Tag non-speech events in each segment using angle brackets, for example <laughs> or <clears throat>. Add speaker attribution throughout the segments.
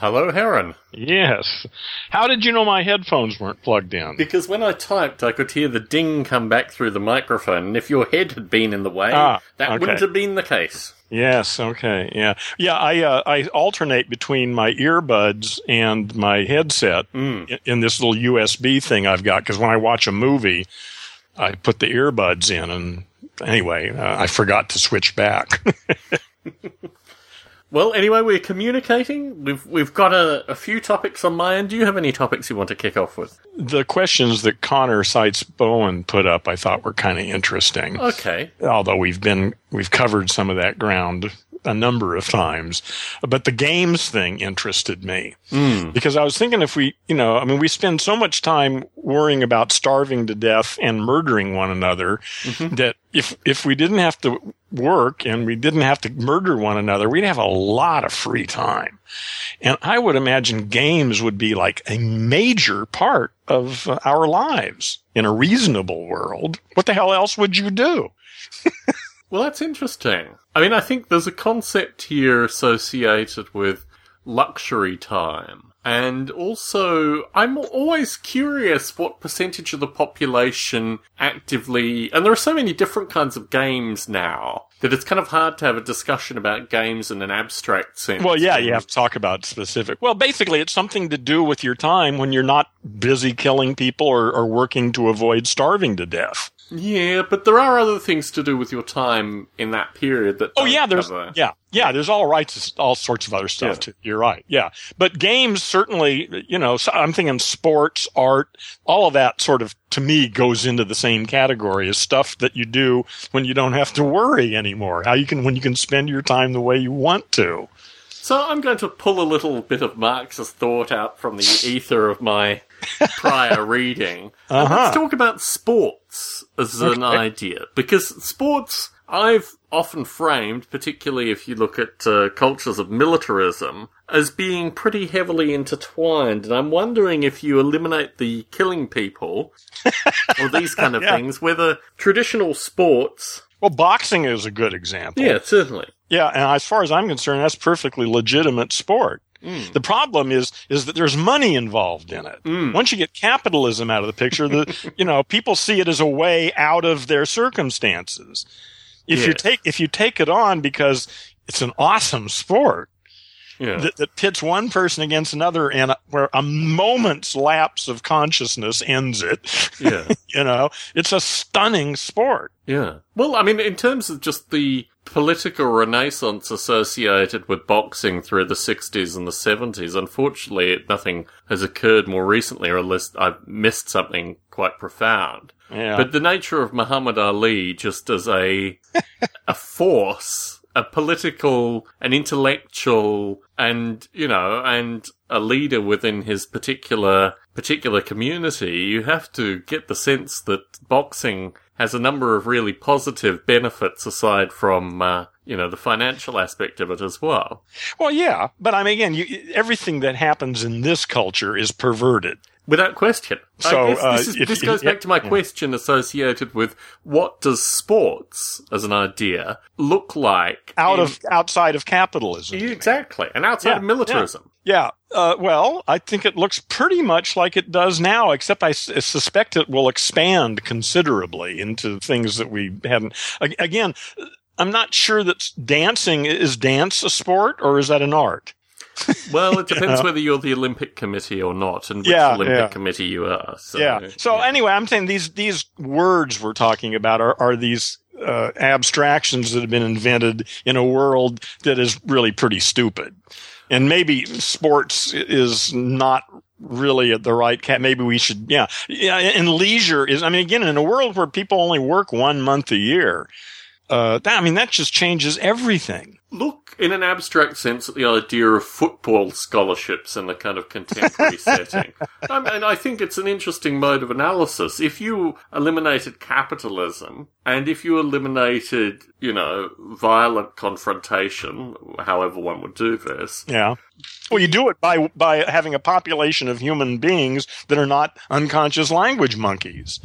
Speaker 1: Hello, Heron.
Speaker 2: Yes. How did you know my headphones weren't plugged in?
Speaker 1: Because when I typed, I could hear the ding come back through the microphone, and if your head had been in the way,
Speaker 2: Ah,
Speaker 1: that
Speaker 2: okay.
Speaker 1: wouldn't have been the case.
Speaker 2: Yes. Okay. Yeah. Yeah. I uh, I alternate between my earbuds and my headset in, in this little USB thing I've got because when I watch a movie, I put the earbuds in, and anyway, uh, I forgot to switch back. <laughs>
Speaker 1: Well, anyway, we're communicating. We've we've got a, a few topics on my end. Do you have any topics you want to kick off with?
Speaker 2: the questions that Connor Seitz Bowen put up, I thought were kind of interesting.
Speaker 1: Okay.
Speaker 2: although we've been we've covered some of that ground a number of times but the games thing interested me hmm. because i was thinking if we you know i mean we spend so much time worrying about starving to death and murdering one another mm-hmm. that if if we didn't have to work and we didn't have to murder one another we'd have a lot of free time and i would imagine games would be like a major part of uh, our lives in a reasonable world what the hell else would you do <laughs>
Speaker 1: Well, that's interesting. I mean, I think there's a concept here associated with luxury time. And also, I'm always curious what percentage of the population actively, and there are so many different kinds of games now that it's kind of hard to have a discussion about games in an abstract sense.
Speaker 2: Well, yeah, you have to talk about specific. Well, basically, it's something to do with your time when you're not busy killing people or, or working to avoid starving to death.
Speaker 1: Yeah, but there are other things to do with your time in that period that.
Speaker 2: Oh yeah, there's
Speaker 1: cover-
Speaker 2: yeah, yeah, there's all rights, all sorts of other stuff
Speaker 1: Yeah.
Speaker 2: too. You're right, yeah. But games certainly, you know, so I'm thinking sports, art, all of that sort of to me goes into the same category as stuff that you do when you don't have to worry anymore. How you can when you can spend your time the way you want to.
Speaker 1: So I'm going to pull a little bit of Marxist thought out from the ether of my prior <laughs> reading.
Speaker 2: Uh-huh.
Speaker 1: Let's talk about sports as an idea, because sports I've often framed, particularly if you look at uh, cultures of militarism, as being pretty heavily intertwined. And I'm wondering if you eliminate the killing people or these kind of <laughs>
Speaker 2: Yeah.
Speaker 1: things, whether traditional sports.
Speaker 2: Well, boxing is a good example.
Speaker 1: Yeah, certainly.
Speaker 2: Yeah, and as far as I'm concerned, that's perfectly legitimate sport. Hmm. The problem is is that there's money involved in it. Hmm. Once you get capitalism out of the picture, the <laughs> you know people see it as a way out of their circumstances. If you take if you take it on because it's an awesome sport
Speaker 1: Yeah.
Speaker 2: that, that pits one person against another, and uh, where a moment's lapse of consciousness ends it.
Speaker 1: yeah. <laughs>
Speaker 2: you know, it's a stunning sport.
Speaker 1: Yeah. Well, I mean, in terms of just the political renaissance associated with boxing through the 60s and the 70s, unfortunately, nothing has occurred more recently, or unless I've missed something quite profound.
Speaker 2: Yeah.
Speaker 1: But the nature of Muhammad Ali just as a, <laughs> a force, a political, an intellectual, and, you know, and a leader within his particular, particular community, you have to get the sense that boxing has a number of really positive benefits aside from, uh, you know, the financial aspect of it as well.
Speaker 2: Well, yeah, but I mean, again, you, everything that happens in this culture is perverted.
Speaker 1: Without question.
Speaker 2: So,
Speaker 1: I guess
Speaker 2: uh,
Speaker 1: this, is,
Speaker 2: if-
Speaker 1: this goes
Speaker 2: yeah,
Speaker 1: back to my question associated with what does sports, as an idea, look like
Speaker 2: Out
Speaker 1: in-
Speaker 2: of outside of capitalism.
Speaker 1: exactly, and outside
Speaker 2: Yeah,
Speaker 1: of militarism.
Speaker 2: Yeah. Uh, well, I think it looks pretty much like it does now, except I s- suspect it will expand considerably into things that we hadn't. Again, I'm not sure that dancing is dance a sport or is that an art?
Speaker 1: Well, it <laughs> depends whether you're the Olympic Committee or not, and which
Speaker 2: Yeah,
Speaker 1: Olympic
Speaker 2: yeah.
Speaker 1: Committee you are. So,
Speaker 2: yeah. So anyway, I'm saying these these words we're talking about are are these uh, abstractions that have been invented in a world that is really pretty stupid, and maybe sports is not really at the right cat. Maybe we should, yeah, yeah. And leisure is. I mean, again, in a world where people only work one month a year. Uh, that, I mean, that just changes everything.
Speaker 1: look in an abstract sense at the idea of football scholarships in a kind of contemporary <laughs> setting. Um, and I think it's an interesting mode of analysis. If you eliminated capitalism and if you eliminated, you know, violent confrontation, however one would do this,
Speaker 2: Yeah. Well, you do it by by having a population of human beings that are not unconscious language monkeys.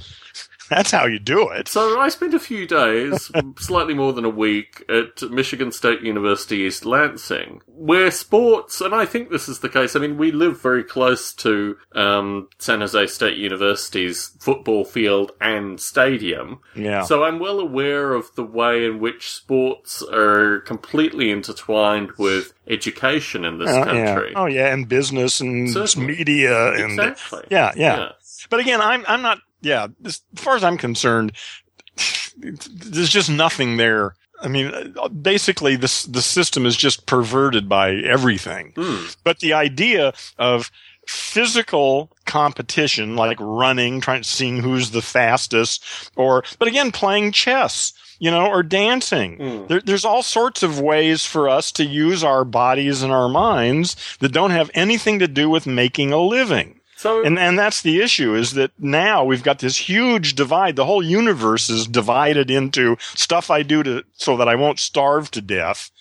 Speaker 2: <laughs> That's how you do it.
Speaker 1: So I spent a few days, <laughs> slightly more than a week, at Michigan State University East Lansing, where sports, and I think this is the case. I mean, we live very close to um, San Jose State University's football field and stadium.
Speaker 2: Yeah.
Speaker 1: So I'm well aware of the way in which sports are completely intertwined with education in this
Speaker 2: Uh,
Speaker 1: country.
Speaker 2: yeah. Oh yeah, and business and
Speaker 1: Certainly.
Speaker 2: media and
Speaker 1: Exactly.
Speaker 2: yeah, yeah,
Speaker 1: Yeah.
Speaker 2: But again, I'm I'm not. Yeah, as far as I'm concerned, there's just nothing there. I mean, basically, this the system is just perverted by everything.
Speaker 1: Hmm.
Speaker 2: But the idea of physical competition, like running, trying to seeing who's the fastest, or but again, playing chess, you know, or dancing.
Speaker 1: Mm.
Speaker 2: There, there's all sorts of ways for us to use our bodies and our minds that don't have anything to do with making a living.
Speaker 1: So
Speaker 2: And and that's the issue is that now we've got this huge divide. The whole universe is divided into stuff I do to so that I won't starve to death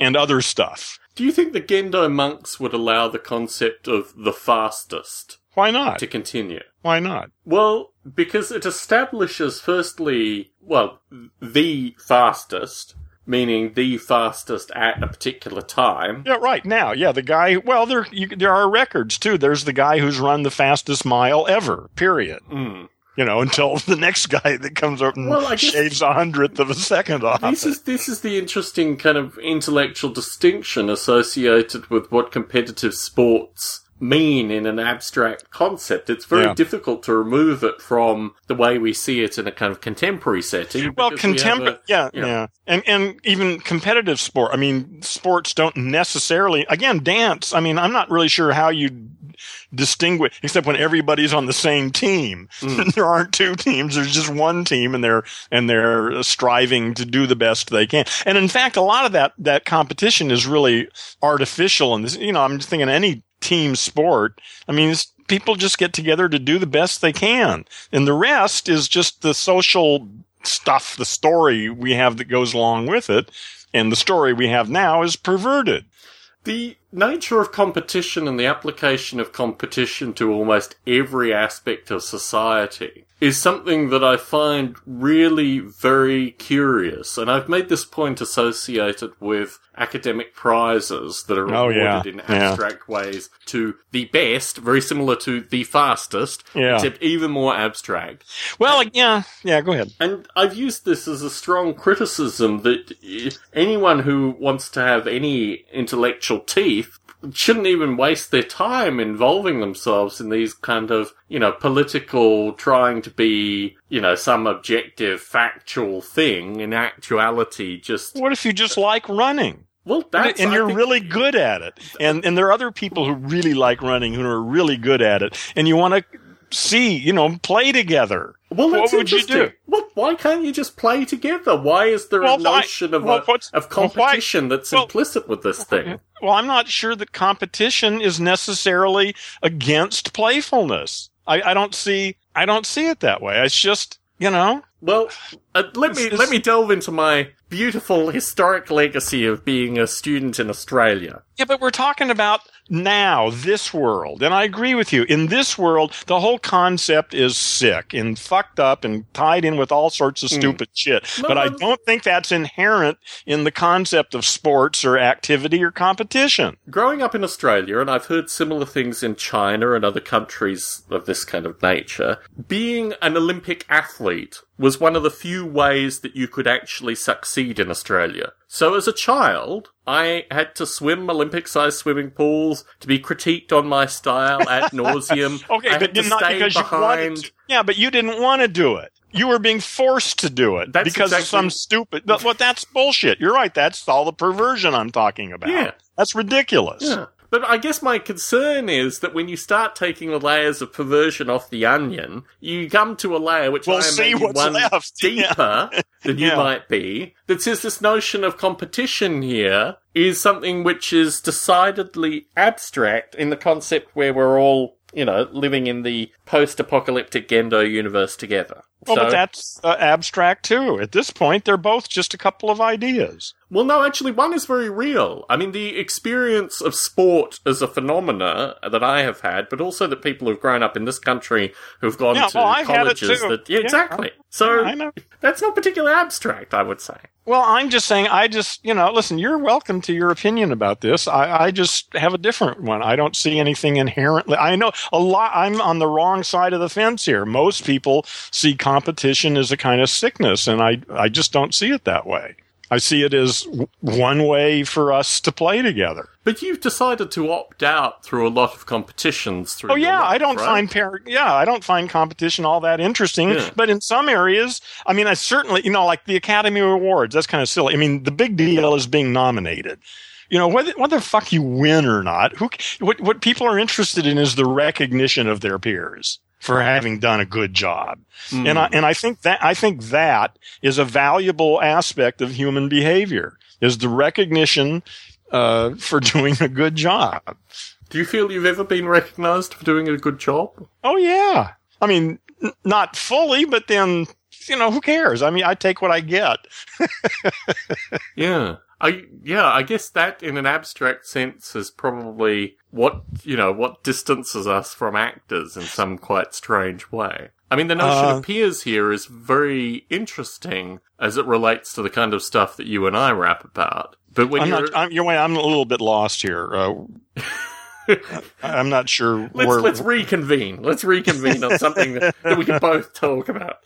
Speaker 2: and other stuff.
Speaker 1: Do you think the Gendo monks would allow the concept of the fastest
Speaker 2: Why not?
Speaker 1: to continue?
Speaker 2: Why not?
Speaker 1: Well, because it establishes, firstly, well, the fastest, meaning the fastest at a particular time.
Speaker 2: Yeah, right now. Yeah, the guy. Well, there you, there are records too. There's the guy who's run the fastest mile ever. Period.
Speaker 1: Mm.
Speaker 2: You know, until <laughs> the next guy that comes up and
Speaker 1: Well,
Speaker 2: shaves a hundredth of a second off.
Speaker 1: This
Speaker 2: it.
Speaker 1: is this is the interesting kind of intellectual distinction associated with what competitive sports mean in an abstract concept. It's very
Speaker 2: Yeah.
Speaker 1: difficult to remove it from the way we see it in a kind of contemporary setting.
Speaker 2: Well,
Speaker 1: because we
Speaker 2: contemporary, yeah,
Speaker 1: you know.
Speaker 2: yeah, and and even competitive sport. I mean, sports don't necessarily. Again, dance. I mean, I'm not really sure how you distinguish, except when everybody's on the same team.
Speaker 1: Mm. <laughs>
Speaker 2: there aren't two teams. There's just one team, and they're and they're striving to do the best they can. And in fact, a lot of that that competition is really artificial. And this, you know, I'm just thinking any team sport. I mean, people just get together to do the best they can, and the rest is just the social stuff, the story we have that goes along with it. And the story we have now is perverted.
Speaker 1: The nature of competition and the application of competition to almost every aspect of society is something that I find really very curious. And I've made this point associated with academic prizes that are
Speaker 2: Oh,
Speaker 1: awarded
Speaker 2: yeah.
Speaker 1: in
Speaker 2: Yeah.
Speaker 1: abstract ways to the best, very similar to the fastest,
Speaker 2: Yeah.
Speaker 1: except even more abstract.
Speaker 2: Well, like, yeah, yeah, go ahead.
Speaker 1: And I've used this as a strong criticism that eh, anyone who wants to have any intellectual teeth shouldn't even waste their time involving themselves in these kind of, you know, political, trying to be, you know, some objective, factual thing. In actuality, just,
Speaker 2: What if you just like running?
Speaker 1: well, that's,
Speaker 2: and you're
Speaker 1: think-
Speaker 2: really good at it. And and there are other people who really like running who are really good at it. And you want to see, you know, play together.
Speaker 1: Well,
Speaker 2: What would you do?
Speaker 1: Well, why can't you just play together? Why is there
Speaker 2: Well,
Speaker 1: a
Speaker 2: why-
Speaker 1: notion of,
Speaker 2: well,
Speaker 1: a, of
Speaker 2: well,
Speaker 1: competition that's
Speaker 2: well-
Speaker 1: implicit with this thing?
Speaker 2: Well, I'm not sure that competition is necessarily against playfulness. I, I don't see I don't see it that way. It's just you know
Speaker 1: Well, uh, let me
Speaker 2: It's-
Speaker 1: let me delve into my beautiful historic legacy of being a student in Australia.
Speaker 2: Yeah, but we're talking about now, this world. And I agree with you. In this world, the whole concept is sick and fucked up and tied in with all sorts of stupid shit.
Speaker 1: No,
Speaker 2: but I don't think that's inherent in the concept of sports or activity or competition.
Speaker 1: Growing up in Australia, and I've heard similar things in China and other countries of this kind of nature, being an Olympic athlete was one of the few ways that you could actually succeed in Australia. So as a child, I had to swim Olympic-sized swimming pools to be critiqued on my style at <laughs> nauseum.
Speaker 2: Okay,
Speaker 1: I
Speaker 2: but not because you wanted to. Yeah, but you didn't want to do it. You were being forced to do it
Speaker 1: That's
Speaker 2: because of some stupid. But what? That's bullshit. You're right. That's all the perversion I'm talking about.
Speaker 1: Yeah.
Speaker 2: That's ridiculous.
Speaker 1: Yeah. But I guess my concern is that when you start taking the layers of perversion off the onion, you come to a layer which
Speaker 2: We'll
Speaker 1: I
Speaker 2: see what's
Speaker 1: one
Speaker 2: left. <laughs>
Speaker 1: deeper than you
Speaker 2: Yeah.
Speaker 1: might be. That says this notion of competition here is something which is decidedly abstract in the concept where we're all, you know, living in the post-apocalyptic Gendo universe together.
Speaker 2: Well,
Speaker 1: So-
Speaker 2: but that's uh, abstract too. At this point, they're both just a couple of ideas.
Speaker 1: Well, no, actually, one is very real. I mean, the experience of sport as a phenomena that I have had, but also that people who've grown up in this country who've gone
Speaker 2: Yeah,
Speaker 1: to
Speaker 2: well, I've had it
Speaker 1: colleges
Speaker 2: too.
Speaker 1: that, yeah,
Speaker 2: Yeah,
Speaker 1: exactly. So
Speaker 2: I know.
Speaker 1: that's not particularly abstract, I would say.
Speaker 2: Well, I'm just saying, I just, you know, listen, you're welcome to your opinion about this. I, I just have a different one. I don't see anything inherently. I know a lot, I'm on the wrong side of the fence here. Most people see competition as a kind of sickness, and I, I just don't see it that way. I see it as w- one way for us to play together.
Speaker 1: But you've decided to opt out through a lot of competitions through.
Speaker 2: Oh yeah,
Speaker 1: life,
Speaker 2: I don't
Speaker 1: right?
Speaker 2: find par- yeah, I don't find competition all that interesting.
Speaker 1: Yeah.
Speaker 2: But in some areas, I mean, I certainly, you know, like the Academy Awards, that's kind of silly. I mean, the big deal is being nominated. You know, whether whether the fuck you win or not, who what what people are interested in is the recognition of their peers for having done a good job.
Speaker 1: Hmm.
Speaker 2: And I and I think that I think that is a valuable aspect of human behavior is the recognition uh, for <laughs> doing a good job.
Speaker 1: Do you feel you've ever been recognised for doing a good job?
Speaker 2: Oh yeah. I mean, n- not fully, but then you know who cares? I mean, I take what I get. <laughs>
Speaker 1: Yeah. I yeah, I guess that in an abstract sense is probably what you know, what distances us from actors in some quite strange way. I mean the notion
Speaker 2: Uh,
Speaker 1: of peers here is very interesting as it relates to the kind of stuff that you and I rap about. But when
Speaker 2: I'm
Speaker 1: you're
Speaker 2: not. I'm, you're, I'm a little bit lost here. Uh, <laughs> I'm not sure
Speaker 1: let's
Speaker 2: where.
Speaker 1: let's reconvene. Let's reconvene on something that, that we can both talk about.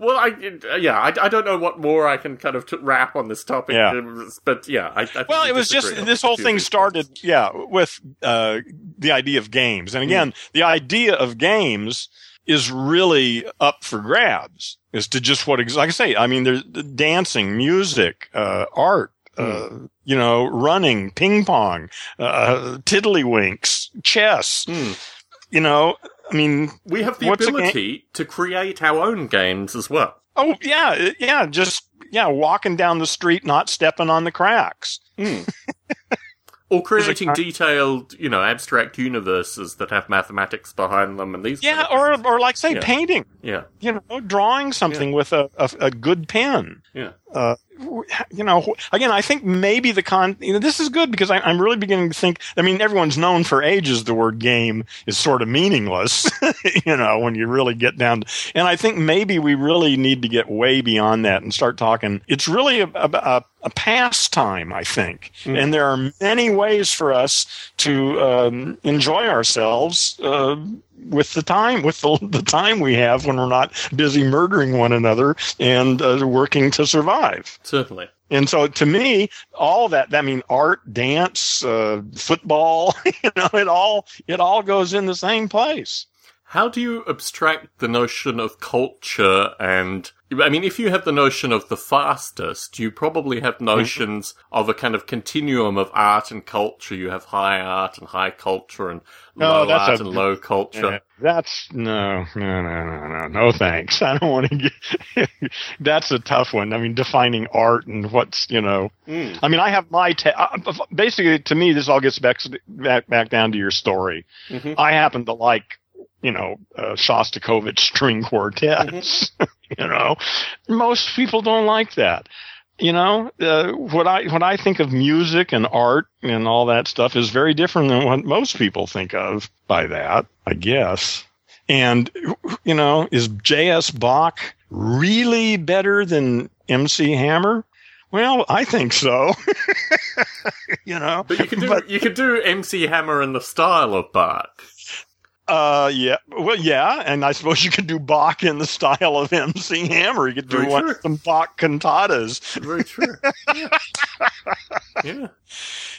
Speaker 1: Well, I yeah, I, I don't know what more I can kind of t- wrap on this topic.
Speaker 2: Yeah.
Speaker 1: uh, but yeah, I, I think
Speaker 2: well, it was just this whole
Speaker 1: few
Speaker 2: thing
Speaker 1: things.
Speaker 2: started, yeah, with uh, the idea of games, and again, the idea of games is really up for grabs. as to just what, ex- like I say, I mean, there's dancing, music, uh, art. Uh, you know, running, ping pong, uh, tiddlywinks, chess.
Speaker 1: Hmm.
Speaker 2: You know, I mean,
Speaker 1: We have the
Speaker 2: What's a ga-
Speaker 1: ability to create our own games as well.
Speaker 2: oh yeah, yeah, just yeah, walking down the street, not stepping on the cracks. <laughs>
Speaker 1: Or creating detailed, you know, abstract universes that have mathematics behind them and these.
Speaker 2: Yeah, or or like say
Speaker 1: Yeah.
Speaker 2: painting.
Speaker 1: yeah,
Speaker 2: You know, drawing something with a, a a good pen.
Speaker 1: yeah.
Speaker 2: Uh, you know, again, I think maybe the con. You know, this is good because I, I'm really beginning to think. I mean, everyone's known for ages the word game is sort of meaningless. <laughs> you know, when you really get down. And I think maybe we really need to get way beyond that and start talking. It's really a, a, a, a pastime, I think, and there are many ways for us to um, enjoy ourselves. Uh, with the time, with the, the time we have when we're not busy murdering one another and uh, working to survive.
Speaker 1: Certainly.
Speaker 2: And so to me, all that, I mean, art, dance, uh, football, <laughs> you know, it all, it all goes in the same place.
Speaker 1: How do you abstract the notion of culture and I mean, if you have the notion of the fastest, you probably have notions of a kind of continuum of art and culture. You have high art and high culture and
Speaker 2: No,
Speaker 1: low art
Speaker 2: a-
Speaker 1: and low culture.
Speaker 2: That's no, no, no, no, no, no, thanks. <laughs> I don't want to get, <laughs> that's a tough one. I mean, defining art and what's, you know,
Speaker 1: Mm.
Speaker 2: I mean, I have my, ta- basically to me, this all gets back, back, back down to your story.
Speaker 1: Mhm.
Speaker 2: I happen to like, you know, uh, Shostakovich string quartets. <laughs> <laughs> you know, most people don't like that. You know, uh, what I what I think of music and art and all that stuff is very different than what most people think of by that, I guess. And you know, is J.S. Bach really better than M.C. Hammer? Well, I think so. <laughs> you know,
Speaker 1: But you could do
Speaker 2: But-
Speaker 1: you could do MC Hammer in the style of Bach.
Speaker 2: Uh, yeah. Well, yeah, and I suppose you could do Bach in the style of MC Hammer. You could do
Speaker 1: Very
Speaker 2: one,
Speaker 1: true.
Speaker 2: some Bach cantatas.
Speaker 1: Very true. <laughs> yeah. yeah.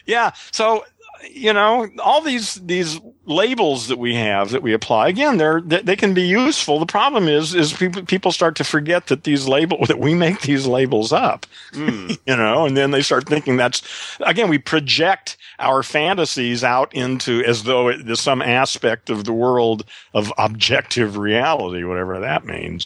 Speaker 2: Yeah. So, you know, all these these labels that we have that we apply again, they're they, they can be useful. The problem is is people people start to forget that these labels <laughs> that we make these labels up.
Speaker 1: Mm. <laughs>
Speaker 2: you know, and then they start thinking that's again we project our fantasies out into as though it is some aspect of the world of objective reality, whatever that means.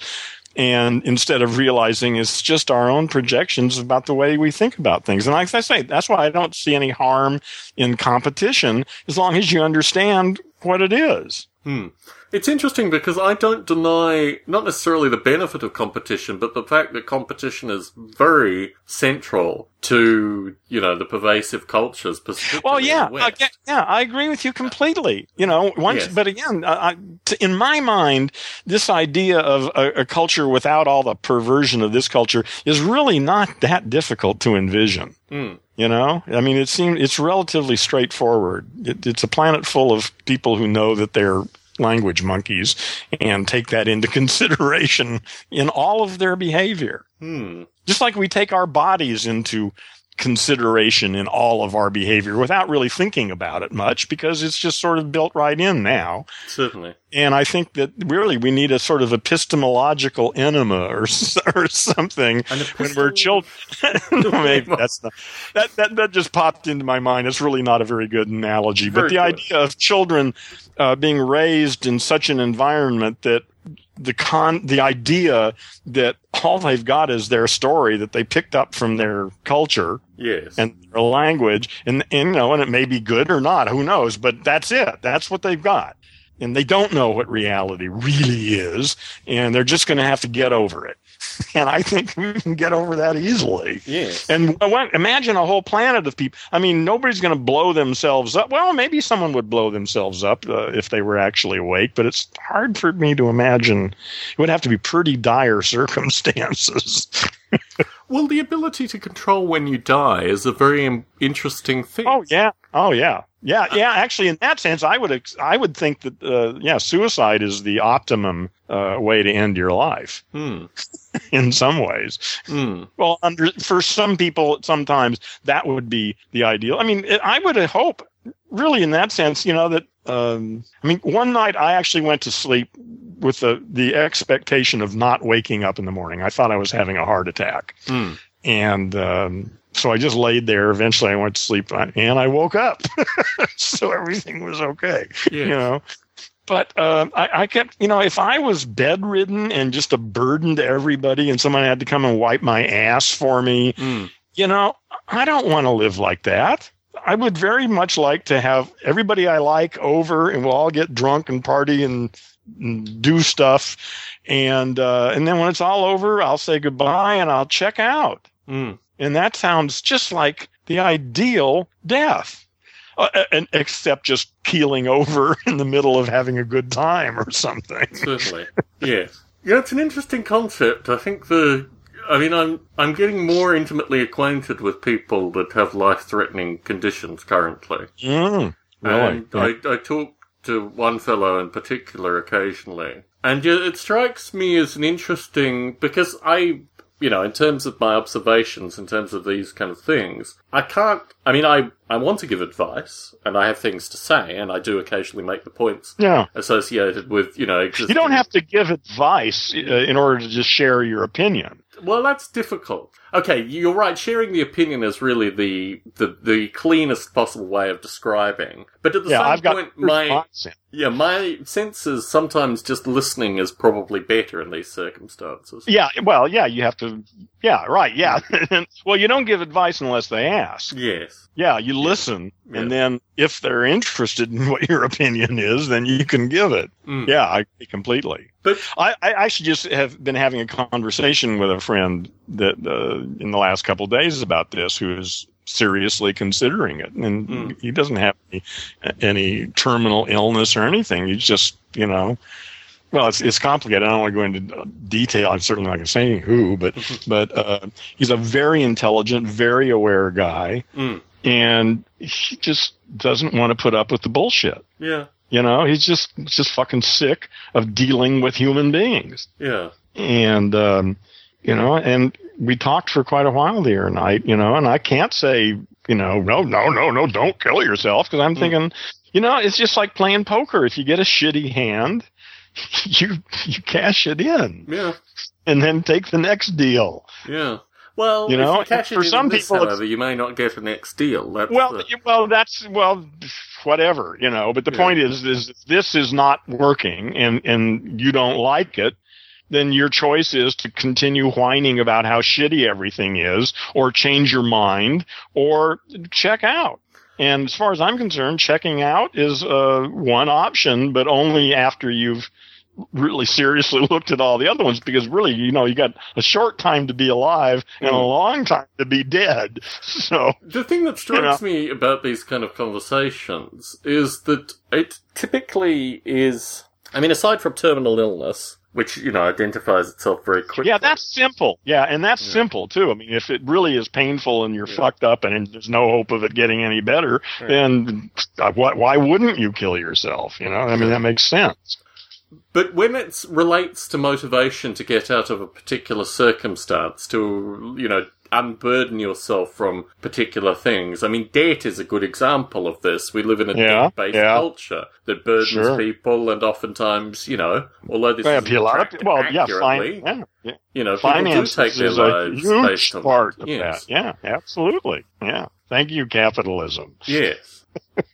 Speaker 2: And instead of realizing it's just our own projections about the way we think about things. And like I say, that's why I don't see any harm in competition as long as you understand what it is.
Speaker 1: Hmm. It's interesting because I don't deny not necessarily the benefit of competition, but the fact that competition is very central to you know the pervasive cultures.
Speaker 2: Well, yeah, uh, yeah, yeah, I agree with you completely. You know, once, yes. but again, I, in my mind, this idea of a, a culture without all the perversion of this culture is really not that difficult to envision.
Speaker 1: Mm.
Speaker 2: You know, I mean, it seems it's relatively straightforward. It, it's a planet full of people who know that they're language monkeys and take that into <laughs> consideration in all of their behavior.
Speaker 1: Hmm.
Speaker 2: Just like we take our bodies into consideration in all of our behavior without really thinking about it much because it's just sort of built right in now.
Speaker 1: Certainly.
Speaker 2: And I think that really we need a sort of epistemological enema or, <laughs> or something when we're children. <laughs> maybe that's not, that, that, that just popped into my mind. It's really not a very good analogy, very but the good. idea of children uh, being raised in such an environment that the con the idea that all they've got is their story that they picked up from their culture
Speaker 1: yes.
Speaker 2: and their language. And, and you know and it may be good or not who knows but that's it. That's what they've got. And they don't know what reality really is and they're just going to have to get over it <laughs> and I think we can get over that easily.
Speaker 1: Yes.
Speaker 2: And imagine a whole planet of people. I mean, nobody's going to blow themselves up. Well, maybe someone would blow themselves up uh, if they were actually awake, but it's hard for me to imagine. It would have to be pretty dire <laughs> circumstances. <laughs>
Speaker 1: well, the ability to control when you die is a very interesting thing.
Speaker 2: Oh yeah. Oh yeah. Yeah, yeah. Actually, in that sense, I would I would think that uh, yeah, suicide is the optimum uh, way to end your life.
Speaker 1: Hmm. <laughs>
Speaker 2: in some ways,
Speaker 1: hmm.
Speaker 2: well, under for some people, sometimes that would be the ideal. I mean, it, I would hope, really, in that sense, you know, that um, I mean, one night I actually went to sleep with the the expectation of not waking up in the morning. I thought I was having a heart attack,
Speaker 1: hmm.
Speaker 2: and. Um, so I just laid there. Eventually, I went to sleep and I woke up. <laughs> so everything was okay.
Speaker 1: Yeah.
Speaker 2: You know, but uh, I, I, kept, you know, if I was bedridden and just a burden to everybody, and someone had to come and wipe my ass for me,
Speaker 1: mm.
Speaker 2: you know, I don't want to live like that. I would very much like to have everybody I like over, and we'll all get drunk and party and, and do stuff, and uh, and then when it's all over, I'll say goodbye and I'll check out.
Speaker 1: Mm.
Speaker 2: And that sounds just like the ideal death. Uh, and except just keeling over <laughs> in the middle of having a good time or something.
Speaker 1: Certainly, <laughs> yes. Yeah, it's an interesting concept. I think the, I mean, I'm I'm getting more intimately acquainted with people that have life-threatening conditions currently.
Speaker 2: Mm, really?
Speaker 1: And yeah. I I talk to one fellow in particular occasionally, and it strikes me as an interesting because I you know, in terms of my observations, in terms of these kind of things, I can't, I mean, I, I want to give advice and I have things to say and I do occasionally make the points
Speaker 2: yeah.
Speaker 1: associated with, you know, existing.
Speaker 2: You don't have to give advice uh, in order to just share your opinion.
Speaker 1: Well, that's difficult. Okay, you're right. Sharing the opinion is really the the, the cleanest possible way of describing. But at the
Speaker 2: yeah,
Speaker 1: same
Speaker 2: I've
Speaker 1: point, my yeah, my sense is sometimes just listening is probably better in these circumstances.
Speaker 2: Yeah, well, yeah, you have to. Yeah, right. Yeah. <laughs> well, you don't give advice unless they ask.
Speaker 1: Yes.
Speaker 2: Yeah, you listen, yeah. and then if they're interested in <laughs> what your opinion is, then you can give it.
Speaker 1: Mm.
Speaker 2: Yeah, I completely.
Speaker 1: But
Speaker 2: I, I actually just have been having a conversation with a friend that uh, in the last couple days about this, who is seriously considering it, and mm. he doesn't have any, any terminal illness or anything. He's just, you know, well, it's it's complicated. I don't want to go into detail. I'm certainly not going to say who, but <laughs> but uh, he's a very intelligent, very aware guy,
Speaker 1: mm.
Speaker 2: and he just doesn't want to put up with the bullshit.
Speaker 1: Yeah.
Speaker 2: You know, he's just just fucking sick of dealing with human beings.
Speaker 1: Yeah.
Speaker 2: And um, you know, and we talked for quite a while the other night, you know, and I can't say, you know, no, no, no, no, don't kill yourself because I'm mm. thinking, you know, it's just like playing poker. If you get a shitty hand, <laughs> you you cash it in.
Speaker 1: Yeah.
Speaker 2: And then take the next deal.
Speaker 1: Yeah. Well,
Speaker 2: you know,
Speaker 1: you for some this, people, however, you may not get a next deal. That's
Speaker 2: well,
Speaker 1: the...
Speaker 2: well, that's well, whatever, you know. But the yeah. point is, is this is not working, and and you don't like it. Then your choice is to continue whining about how shitty everything is, or change your mind, or check out. And as far as I'm concerned, checking out is uh, one option, but only after you've really seriously <laughs> looked at all the other ones because really, you know, you got a short time to be alive and a
Speaker 1: Mm.
Speaker 2: long time to be dead. <laughs> So,
Speaker 1: The thing that strikes me about these kind of conversations is that it typically is. I mean, aside from terminal illness, which you know identifies itself very quickly.
Speaker 2: yeah, that's simple. Yeah, and that's
Speaker 1: Yeah.
Speaker 2: simple too. I mean, if it really is painful and you're
Speaker 1: Yeah.
Speaker 2: fucked up and there's no hope of it getting any better,
Speaker 1: Right.
Speaker 2: then uh, why, why wouldn't you kill yourself? You know, I mean, that makes sense.
Speaker 1: But when it relates to motivation to get out of a particular circumstance, to, you know, unburden yourself from particular things. I mean, debt is a good example of this. We live in a
Speaker 2: Yeah,
Speaker 1: debt-based
Speaker 2: yeah.
Speaker 1: culture that burdens
Speaker 2: Sure.
Speaker 1: people and oftentimes, you know, although this
Speaker 2: Yeah,
Speaker 1: is
Speaker 2: a lot of, well, yeah, fine, yeah,
Speaker 1: you know, people do
Speaker 2: Finance
Speaker 1: take their
Speaker 2: is a
Speaker 1: lives
Speaker 2: huge
Speaker 1: based on
Speaker 2: part of
Speaker 1: yes.
Speaker 2: that. Yeah, absolutely. Yeah. Thank you, capitalism.
Speaker 1: Yes. <laughs>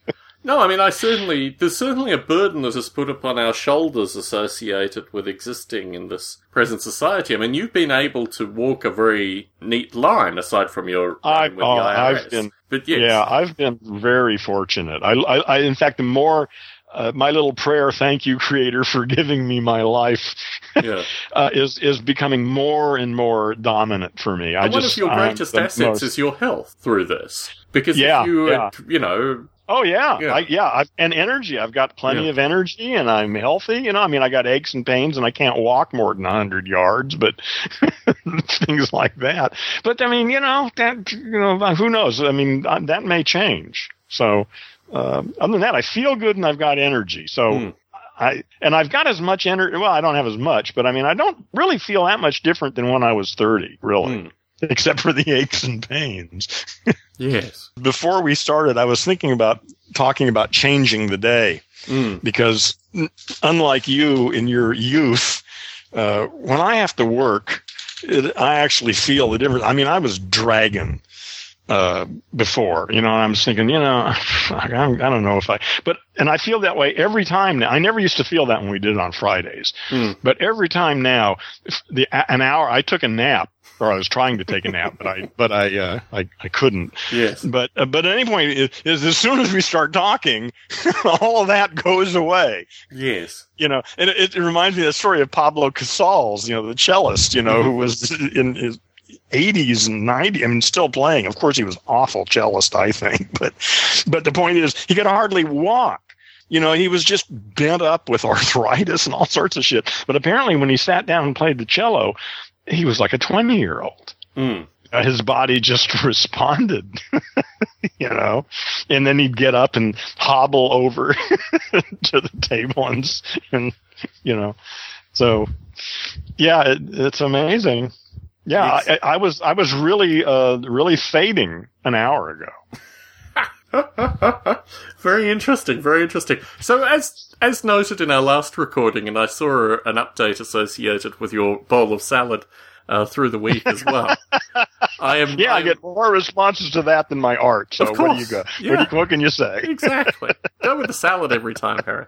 Speaker 1: No, I mean, I certainly, there's certainly a burden that is put upon our shoulders associated with existing in this present society. I mean, you've been able to walk a very neat line aside from your
Speaker 2: I,
Speaker 1: with
Speaker 2: oh,
Speaker 1: the IRS.
Speaker 2: I've been-
Speaker 1: but yes,
Speaker 2: Yeah, I've been very fortunate. I, I, I in fact, the more uh, my little prayer, thank you, Creator, for giving me my life, <laughs>
Speaker 1: yeah.
Speaker 2: uh, is is becoming more and more dominant for me. I
Speaker 1: one
Speaker 2: just
Speaker 1: of your
Speaker 2: I'm
Speaker 1: greatest assets
Speaker 2: most-
Speaker 1: is your health through this. Because
Speaker 2: Yeah,
Speaker 1: if you,
Speaker 2: yeah.
Speaker 1: you know,
Speaker 2: Oh yeah,
Speaker 1: Yeah.
Speaker 2: I, yeah, I've, and energy. I've got plenty
Speaker 1: Yeah.
Speaker 2: of energy, and I'm healthy. You know, I mean, I got aches and pains, and I can't walk more than hundred yards, but <laughs> things like that. But I mean, you know, that you know, who knows? I mean, uh, that may change. So, uh, other than that, I feel good, and I've got energy. So.
Speaker 1: Hmm.
Speaker 2: I and I've got as much energy. Well, I don't have as much, but I mean, I don't really feel that much different than when I was thirty, really,
Speaker 1: Hmm. <laughs>
Speaker 2: except for the aches and pains <laughs>
Speaker 1: yes.
Speaker 2: before we started, I was thinking about talking about changing the day
Speaker 1: Mm.
Speaker 2: because, unlike you in your youth, uh, when I have to work, it, I actually feel the difference. I mean, I was dragging uh, before, you know, and I'm thinking, you know, <laughs> I, I don't know if I, but, and I feel that way every time now. I never used to feel that when we did it on Fridays,
Speaker 1: Mm.
Speaker 2: but every time now, the, an hour, I took a nap. Or I was trying to take a nap, but I, but I, uh, I, I couldn't.
Speaker 1: Yes.
Speaker 2: But uh, but at any point is, is as soon as we start talking, <laughs> all of that goes away.
Speaker 1: Yes.
Speaker 2: You know, and it, it reminds me of the story of Pablo Casals, you know, the cellist, you know, who was in his 80s and 90s, I mean, still playing. Of course, he was awful cellist, I think. <laughs> But but the point is, he could hardly walk. You know, he was just bent up with arthritis and all sorts of shit. But apparently, when he sat down and played the cello, he was like a 20 year old
Speaker 1: Mm.
Speaker 2: uh, his body just <laughs> responded, you know, and then he'd get up and hobble over <laughs> to the table and, and you know, so yeah, it, it's amazing. Yeah, I, I was I was really uh really fading an hour ago. <laughs>
Speaker 1: very interesting, very interesting. So as as noted in our last recording, and I saw an update associated with your bowl of salad uh, through the week as well. <laughs> I am
Speaker 2: Yeah, I
Speaker 1: am-
Speaker 2: get more responses to that than my art. So what do you go? What,
Speaker 1: yeah.
Speaker 2: you, what can you say? <laughs>
Speaker 1: exactly. Go with the salad every time, Harry.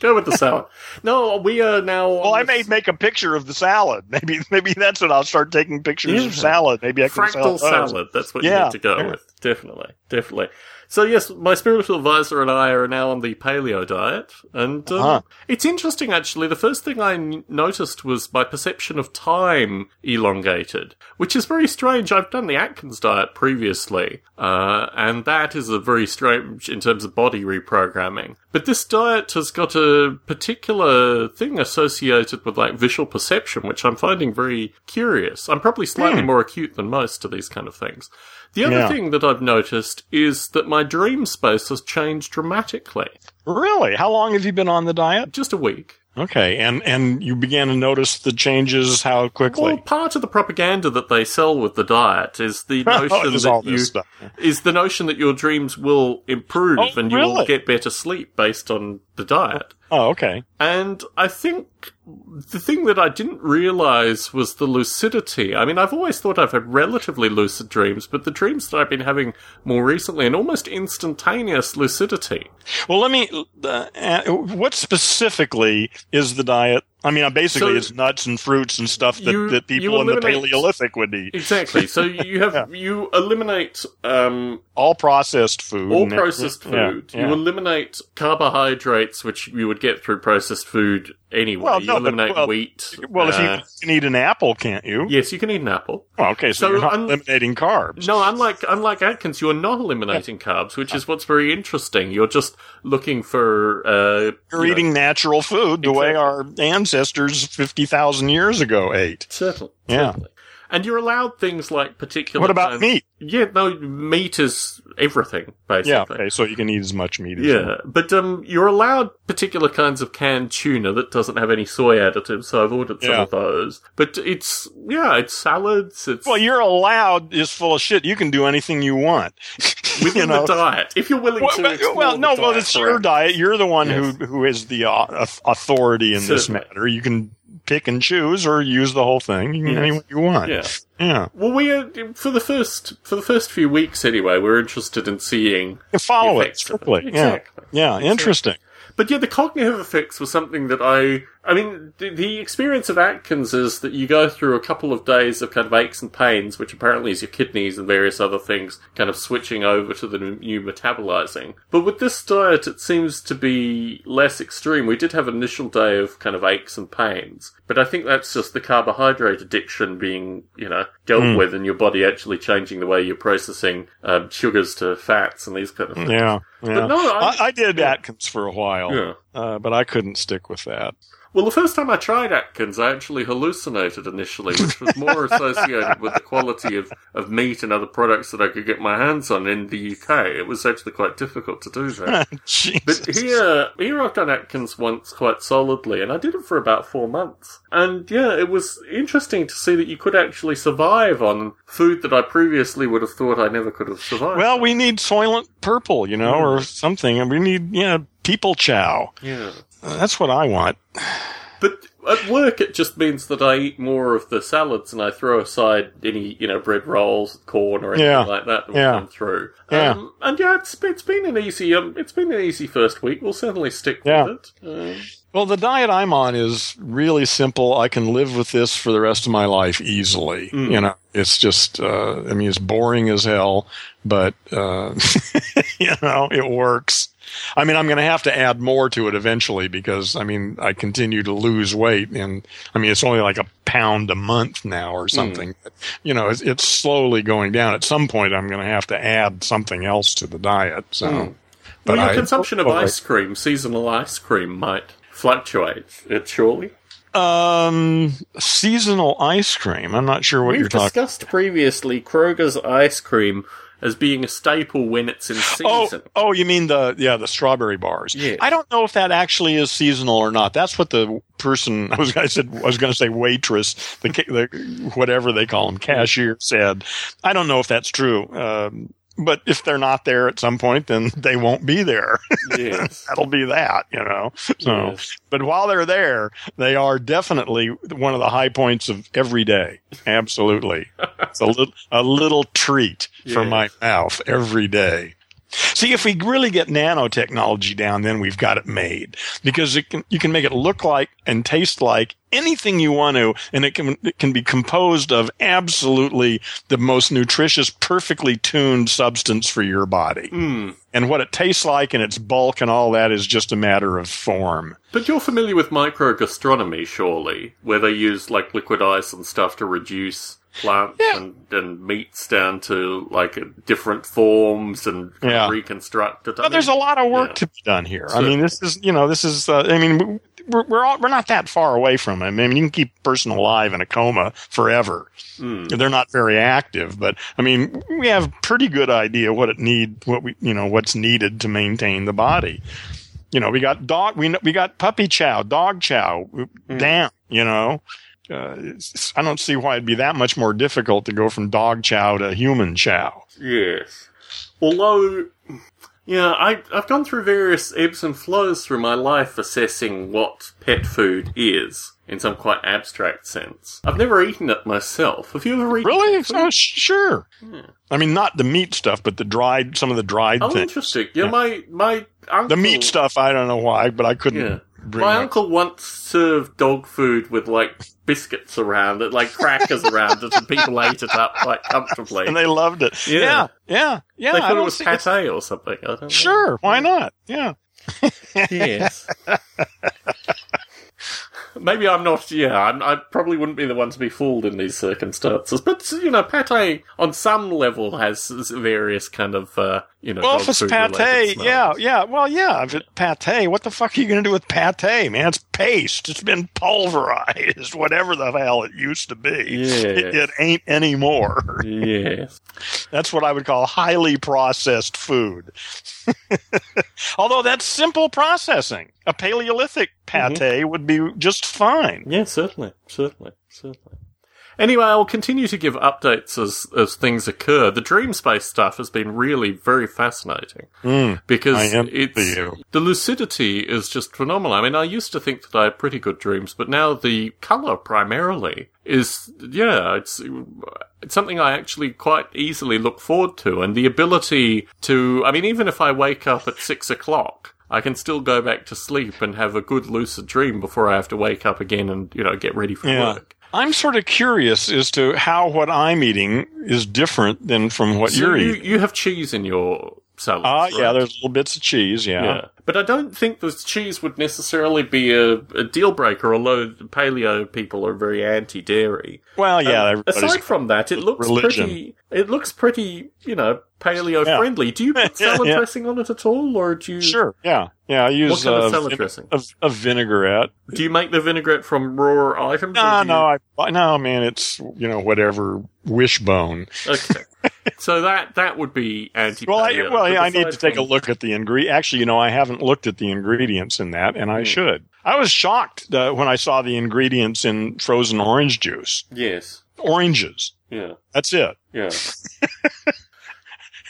Speaker 1: Go with the salad. No, we are now.
Speaker 2: Well, I may make a picture of the salad. Maybe maybe that's what I'll start taking pictures
Speaker 1: Yeah.
Speaker 2: of salad. Maybe I can sell
Speaker 1: fractal salad. That's what you
Speaker 2: Yeah,
Speaker 1: need to go with. Definitely, definitely. So yes, my spiritual advisor and I are now on the paleo diet, and um,
Speaker 2: Uh-huh.
Speaker 1: it's interesting actually. The first thing I n- noticed was my perception of time elongated, which is very strange. I've done the Atkins diet previously, uh, and that is a very strange in terms of body reprogramming. But this diet has got a particular thing associated with like visual perception, which I'm finding very curious. I'm probably slightly
Speaker 2: Hmm.
Speaker 1: more acute than most to these kind of things. The other
Speaker 2: Yeah.
Speaker 1: thing that I've noticed is that my dream space has changed dramatically.
Speaker 2: Really? How long have you been on the diet?
Speaker 1: Just a week.
Speaker 2: Okay, and and you began to notice the changes how quickly?
Speaker 1: Well, part of the propaganda that they sell with the diet is the <laughs> oh, notion
Speaker 2: There's
Speaker 1: that you
Speaker 2: stuff.
Speaker 1: is the notion that your dreams will improve
Speaker 2: Oh,
Speaker 1: and you will get better sleep based on the diet.
Speaker 2: Oh, okay.
Speaker 1: And I think the thing that I didn't realize was the lucidity. I mean, I've always thought I've had relatively lucid dreams, but the dreams that I've been having more recently, an almost instantaneous lucidity.
Speaker 2: Well, let me. Uh, uh, what specifically is the diet I mean, basically,
Speaker 1: So-
Speaker 2: it's nuts and fruits and stuff that,
Speaker 1: You-
Speaker 2: that people in the Paleolithic would eat.
Speaker 1: Exactly. So you <laughs> have you eliminate um,
Speaker 2: All processed food.
Speaker 1: all processed
Speaker 2: yeah,
Speaker 1: food.
Speaker 2: yeah.
Speaker 1: You eliminate carbohydrates, which you would get through processed food anyway.
Speaker 2: Well,
Speaker 1: you
Speaker 2: no, but-
Speaker 1: eliminate
Speaker 2: well-
Speaker 1: wheat.
Speaker 2: well, if
Speaker 1: uh,
Speaker 2: you can eat an apple, can't you?
Speaker 1: yes, you can eat an apple.
Speaker 2: Well, okay, so,
Speaker 1: So
Speaker 2: you're not
Speaker 1: un-
Speaker 2: eliminating carbs.
Speaker 1: No, unlike unlike Atkins, you are not eliminating carbs, which is what's very interesting. You're just looking for uh,
Speaker 2: You're
Speaker 1: you know,
Speaker 2: eating natural food the way our ancestors 50,000 years ago ate.
Speaker 1: certainly,
Speaker 2: Yeah.
Speaker 1: certainly. And you're allowed things like particular.
Speaker 2: What about
Speaker 1: kinds-
Speaker 2: meat?
Speaker 1: Yeah, no, meat is everything basically.
Speaker 2: Yeah, okay, so you can eat as much meat as you
Speaker 1: Yeah, but um, you're allowed particular kinds of canned tuna that doesn't have any soy additives, so I've ordered some
Speaker 2: Yeah.
Speaker 1: of those. But it's yeah, it's salads. It's
Speaker 2: Well, you're allowed is full of shit. You can do anything you want. <laughs>
Speaker 1: within
Speaker 2: you know.
Speaker 1: the diet if you're willing
Speaker 2: Well,
Speaker 1: to.
Speaker 2: well,
Speaker 1: explore
Speaker 2: well,
Speaker 1: the
Speaker 2: no, well,
Speaker 1: diet
Speaker 2: it's your diet. You're the one who who is the uh, authority in this
Speaker 1: Certainly.
Speaker 2: matter. You can pick and choose or use the whole thing. You can
Speaker 1: Yes.
Speaker 2: any way you want.
Speaker 1: Yeah.
Speaker 2: Yeah.
Speaker 1: Well, we are, for the first for the first few weeks anyway. We're interested in seeing
Speaker 2: You follow
Speaker 1: the
Speaker 2: it
Speaker 1: effects of
Speaker 2: strictly. Yeah.
Speaker 1: Exactly.
Speaker 2: Yeah. Interesting.
Speaker 1: But yeah, the cognitive effects was something that I. I mean, the, experience of Atkins is that you go through a couple of days of kind of aches and pains, which apparently is your kidneys and various other things kind of switching over to the new metabolizing. But with this diet, it seems to be less extreme. We did have an initial day of kind of aches and pains, but I think that's just the carbohydrate addiction being, you know, dealt with and your body actually changing the way you're processing um, sugars to fats and these kind of things.
Speaker 2: Yeah. Yeah.
Speaker 1: But no, I-
Speaker 2: I, I did Atkins for a while,
Speaker 1: Yeah.
Speaker 2: uh, but I couldn't stick with that.
Speaker 1: Well, the first time I tried Atkins, I actually hallucinated initially, which was more associated with the quality of, of meat and other products that I could get my hands on in the UK. It was actually quite difficult to do that. <laughs> But here, here I've done Atkins once quite solidly, and I did it for about four months. And yeah, it was interesting to see that you could actually survive on food that I previously would have thought I never could have survived.
Speaker 2: Well, we need Soylent Purple, you know, or mm. something. And we need, yeah, people chow.
Speaker 1: yeah.
Speaker 2: That's what I want.
Speaker 1: But at work, it just means that I eat more of the salads and I throw aside any, you know, bread rolls, corn, or anything
Speaker 2: Yeah.
Speaker 1: like that that will
Speaker 2: Yeah.
Speaker 1: come through.
Speaker 2: Yeah.
Speaker 1: Um, and yeah, it's, it's been an easy, um, it's been an easy first week. We'll certainly stick
Speaker 2: Yeah.
Speaker 1: with it. Um,
Speaker 2: Well, the diet I'm on is really simple. I can live with this for the rest of my life easily. You know, it's just, uh, I mean, it's boring as hell, but, uh, <laughs> you know, it works. I mean, I'm going to have to add more to it eventually because, I mean, I continue to lose weight and, I mean, it's only like a pound a month now or something. You know, it's, it's slowly going down. At some point, I'm going to have to add something else to the diet. So,
Speaker 1: well, your
Speaker 2: I-
Speaker 1: consumption of
Speaker 2: oh,
Speaker 1: ice cream, seasonal ice cream, might fluctuate. It surely.
Speaker 2: Um, seasonal ice cream. I'm not sure what
Speaker 1: We've
Speaker 2: you're talking.
Speaker 1: discussed previously Kroger's ice cream as being a staple when it's in
Speaker 2: Oh,
Speaker 1: season.
Speaker 2: oh, you mean the yeah the strawberry bars?
Speaker 1: Yes.
Speaker 2: I don't know if that actually is seasonal or not. That's what the person <laughs> I was I said I was going to say waitress the, the whatever they call them cashier said. I don't know if that's true. Um, but if they're not there at some point, then <laughs> they won't be there.
Speaker 1: yes. <laughs>
Speaker 2: That'll be that, you know. So,
Speaker 1: Yes.
Speaker 2: but while they're there, they are definitely one of the high points of every day. Absolutely, it's a little a little treat for my mouth every day. See, if we really get nanotechnology down, then we've got it made because it can, you can make it look like and taste like anything you want to, and it can, it can be composed of absolutely the most nutritious, perfectly tuned substance for your body.
Speaker 1: Mm.
Speaker 2: And what it tastes like and its bulk and all that is just a matter of form.
Speaker 1: But you're familiar with microgastronomy, surely, where they use like liquid ice and stuff to reduce plants
Speaker 2: Yeah.
Speaker 1: and, and meats down to like different forms and kind
Speaker 2: Yeah.
Speaker 1: of reconstruct it. I
Speaker 2: But there's a lot of work
Speaker 1: yeah.
Speaker 2: to be done here. I mean, this is, you know, this is, uh, I mean, we're, we're, all, we're not that far away from it. I mean, you can keep a person alive in a coma forever.
Speaker 1: Mm.
Speaker 2: They're not very active, but I mean, we have pretty good idea what it need, what we, you know, what's needed to maintain the body. You know, we got dog, we, we got puppy chow, dog chow, damn, you know. Uh, I don't see why it'd be that much more difficult to go from dog chow to human chow.
Speaker 1: Yes. Although, yeah, I, I've gone through various ebbs and flows through my life assessing what pet food is in some quite abstract sense. I've never eaten it myself. Have you ever eaten
Speaker 2: Really?
Speaker 1: pet food?
Speaker 2: Oh, sure. I mean, not the meat stuff, but the dried, some of the dried stuff.
Speaker 1: Oh,
Speaker 2: things.
Speaker 1: interesting. Yeah, my my uncle.
Speaker 2: The meat stuff, I don't know why, but I couldn't.
Speaker 1: Yeah.
Speaker 2: Bring
Speaker 1: My
Speaker 2: up-
Speaker 1: uncle once served dog food with like biscuits around it, like crackers around it, and people ate it up quite comfortably.
Speaker 2: and they loved it.
Speaker 1: Yeah.
Speaker 2: Yeah, yeah, yeah.
Speaker 1: They
Speaker 2: I
Speaker 1: thought
Speaker 2: don't
Speaker 1: it was
Speaker 2: see- it's-
Speaker 1: pate or something. I don't know.
Speaker 2: Sure, why not? Yeah.
Speaker 1: Yes. <laughs> Maybe I'm not. Yeah, I'm, I probably wouldn't be the one to be fooled in these circumstances. But you know, pate on some level has various kind of uh, you know.
Speaker 2: Well, if it's pate, yeah, yeah. Well, yeah. If it's pate, what the fuck are you going to do with pate, man? It's paste. It's been pulverized, <laughs> whatever the hell it used to be.
Speaker 1: Yes.
Speaker 2: It, it ain't anymore. <laughs>
Speaker 1: Yes.
Speaker 2: That's what I would call highly processed food. <laughs> Although that's simple processing. A Paleolithic pate
Speaker 1: Mm-hmm.
Speaker 2: would be just fine.
Speaker 1: Yeah, certainly, certainly, certainly. Anyway, I'll continue to give updates as as things occur. The dream space stuff has been really very fascinating because
Speaker 2: I envy
Speaker 1: it's the lucidity is just phenomenal. I mean, I used to think that I had pretty good dreams, but now the color primarily is yeah, it's it's something I actually quite easily look forward to, and the ability to. I mean, even if I wake up at six o'clock. I can still go back to sleep and have a good lucid dream before I have to wake up again and, you know, get ready for
Speaker 2: Yeah.
Speaker 1: work.
Speaker 2: I'm sort of curious as to how what I'm eating is different than from what
Speaker 1: So
Speaker 2: you're
Speaker 1: you,
Speaker 2: eating.
Speaker 1: you have cheese in your salad.
Speaker 2: Ah, yeah, there's little bits of cheese, yeah.
Speaker 1: yeah. But I don't think the cheese would necessarily be a, a deal breaker, although paleo people are very anti dairy.
Speaker 2: Well, yeah, everybody's
Speaker 1: Aside from that, it looks
Speaker 2: religion.
Speaker 1: pretty. It looks pretty, you know, paleo
Speaker 2: Yeah.
Speaker 1: friendly. Do you put <laughs> salad
Speaker 2: Yeah.
Speaker 1: dressing on it at all, or do you?
Speaker 2: sure, yeah, yeah. I use
Speaker 1: What kind of
Speaker 2: uh,
Speaker 1: salad
Speaker 2: vin-
Speaker 1: dressing?
Speaker 2: A, a vinaigrette.
Speaker 1: Do you make the vinaigrette from raw items? or
Speaker 2: No,
Speaker 1: do
Speaker 2: no,
Speaker 1: you-
Speaker 2: I no, man. It's you know whatever wishbone.
Speaker 1: Okay. <laughs> so that that would be anti.
Speaker 2: Well, I, well, yeah, I need to take a look at the ingredient. Actually, you know, I haven't looked at the ingredients in that, and I
Speaker 1: Hmm.
Speaker 2: should. I was shocked uh, when I saw the ingredients in frozen orange juice.
Speaker 1: Yes.
Speaker 2: Oranges.
Speaker 1: Yeah.
Speaker 2: That's it.
Speaker 1: Yeah. <laughs>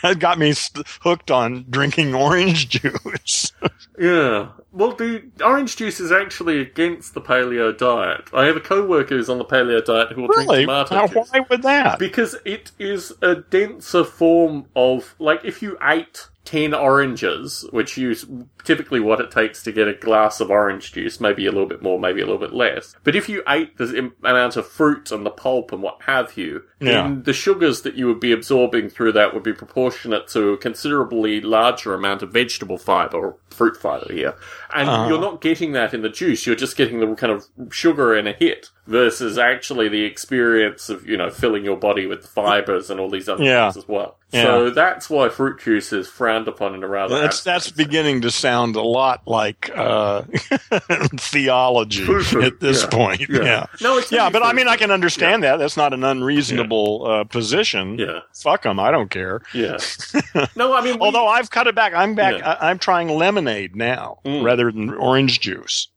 Speaker 2: That got me st- hooked on drinking orange <laughs> juice.
Speaker 1: Yeah. Well, the orange juice is actually against the paleo diet. I have a coworker who's on the paleo diet who will
Speaker 2: really?
Speaker 1: drink tomato
Speaker 2: Now,
Speaker 1: juice.
Speaker 2: why would that?
Speaker 1: Because it is a denser form of, like, if you ate 10 oranges, which is typically what it takes to get a glass of orange juice, maybe a little bit more, maybe a little bit less. But if you ate the amount of fruit and the pulp and what have you, then the sugars that you would be absorbing through that would be proportionate to a considerably larger amount of vegetable fiber fruit fiber here. And you're not getting that in the juice, you're just getting the kind of sugar in a hit versus actually the experience of, you know, filling your body with fibers and all these other
Speaker 2: Yeah.
Speaker 1: things as well.
Speaker 2: Yeah.
Speaker 1: So that's why fruit juice is frowned upon in a rather
Speaker 2: That's that's beginning to sound a lot like uh, <laughs> theology at this
Speaker 1: Yeah.
Speaker 2: point.
Speaker 1: Yeah.
Speaker 2: Yeah.
Speaker 1: No, it's
Speaker 2: Yeah, but I mean, I can understand that. That's not an unreasonable uh, position.
Speaker 1: Yeah.
Speaker 2: Fuck them. I don't care.
Speaker 1: Yeah. <laughs> no, I mean,
Speaker 2: Although I've cut it back. I'm back. I, I'm trying lemonade now
Speaker 1: Mm.
Speaker 2: rather than orange juice.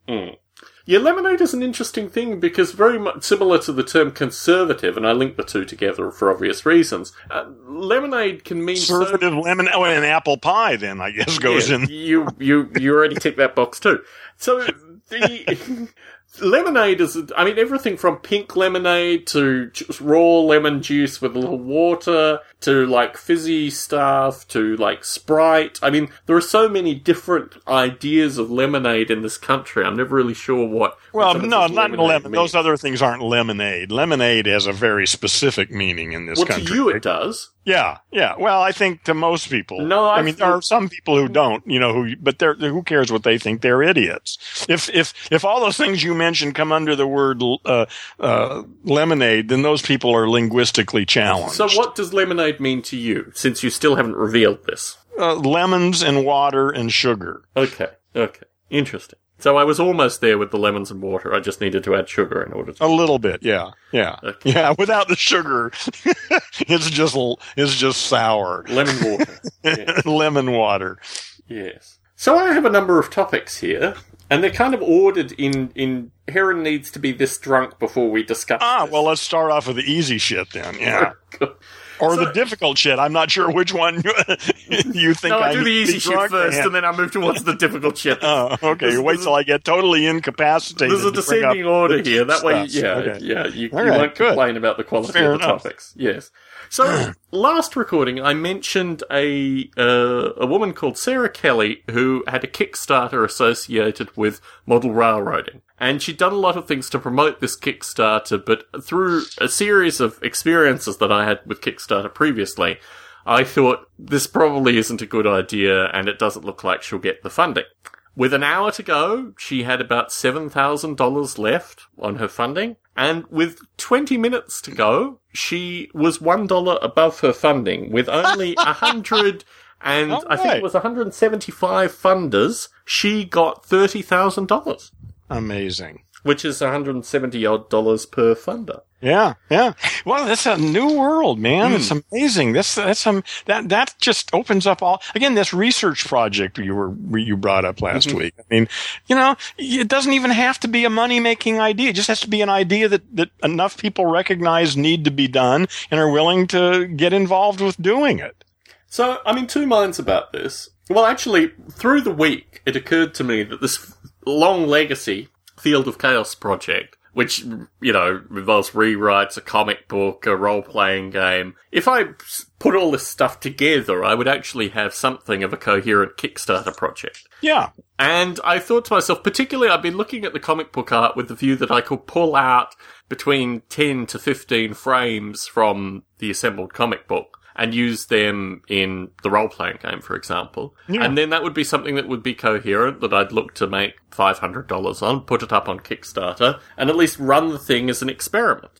Speaker 1: Yeah, lemonade is an interesting thing because very much similar to the term conservative, and I link the two together for obvious reasons. Uh, lemonade can mean so-
Speaker 2: Conservative lemon. Oh, and apple pie then I guess goes
Speaker 1: Yeah,
Speaker 2: in.
Speaker 1: You you you already ticked that box too. So the <laughs> lemonade is, I mean, everything from pink lemonade to just raw lemon juice with a little water to like fizzy stuff to like Sprite. I mean, there are so many different ideas of lemonade in this country. I'm never really sure what.
Speaker 2: Well,
Speaker 1: what
Speaker 2: no, not lemon. Those other things aren't lemonade. Lemonade has a very specific meaning in this
Speaker 1: Well,
Speaker 2: country.
Speaker 1: to you it does.
Speaker 2: Yeah, yeah. Well, I think to most people.
Speaker 1: No,
Speaker 2: I
Speaker 1: I
Speaker 2: mean there are some people who don't, you know, who but they're who cares what they think? They're idiots. If if if all those things you mentioned come under the word uh, uh, lemonade, then those people are linguistically challenged.
Speaker 1: So, what does lemonade mean to you? Since you still haven't revealed this.
Speaker 2: Uh, lemons and water and sugar.
Speaker 1: Okay. Okay. Interesting. So I was almost there with the lemons and water. I just needed to add sugar in order to.
Speaker 2: A little bit, yeah, yeah,
Speaker 1: Okay.
Speaker 2: yeah. <laughs> Without the sugar, <laughs> it's just it's just sour.
Speaker 1: Lemon water. <laughs> yes.
Speaker 2: Lemon water.
Speaker 1: yes. So I have a number of topics here, and they're kind of ordered in in. Heron needs to be this drunk before we discuss.
Speaker 2: Ah,
Speaker 1: this.
Speaker 2: well, let's start off with the easy shit then. Yeah. Or the difficult shit. I'm not sure which one <laughs> you think.
Speaker 1: No, I do the easy shit first,
Speaker 2: and-
Speaker 1: then I move towards the difficult shit. <laughs>
Speaker 2: Oh, okay.
Speaker 1: There's-
Speaker 2: Wait till I get totally incapacitated.
Speaker 1: There's a descending order here. That way,
Speaker 2: stuff.
Speaker 1: yeah,
Speaker 2: Okay.
Speaker 1: yeah, you, you
Speaker 2: right,
Speaker 1: won't
Speaker 2: good.
Speaker 1: complain about the quality
Speaker 2: Fair
Speaker 1: of the
Speaker 2: enough.
Speaker 1: topics. Yes. So <clears throat> last recording, I mentioned a uh, a woman called Sarah Kelly who had a Kickstarter associated with model railroading, and she'd done a lot of things to promote this Kickstarter. But through a series of experiences that I had with Kickstarter previously, I thought this probably isn't a good idea, and it doesn't look like she'll get the funding. With an hour to go, she had about $7,000 left on her funding. And with 20 minutes to go, she was $1 above her funding with only <laughs> a 100 and I think
Speaker 2: right.
Speaker 1: it was 175 funders. She got $30,000,
Speaker 2: Amazing.
Speaker 1: Which is 170 odd dollars per funder.
Speaker 2: Yeah, yeah. <sighs> Well, that's a new world, man. It's
Speaker 1: Hmm.
Speaker 2: amazing. That's that's um that that just opens up all again. This research project you were you brought up last
Speaker 1: Mm-hmm.
Speaker 2: week. I mean, you know, it doesn't even have to be a money making idea. It just has to be an idea that that enough people recognize need to be done and are willing to get involved with doing it.
Speaker 1: So I'm in two minds about this. Well, actually, through the week, it occurred to me that this <laughs> long legacy Field of Chaos project, which, you know, involves rewrites, a comic book, a role playing game, if I put all this stuff together, I would actually have something of a coherent Kickstarter project.
Speaker 2: Yeah,
Speaker 1: And I thought to myself, particularly, I've been looking at the comic book art with the view that I could pull out between 10 to 15 frames from the assembled comic book and use them in the role playing game, for example.
Speaker 2: Yeah.
Speaker 1: And then that would be something that would be coherent that I'd look to make $500 on, put it up on Kickstarter, and at least run the thing as an experiment.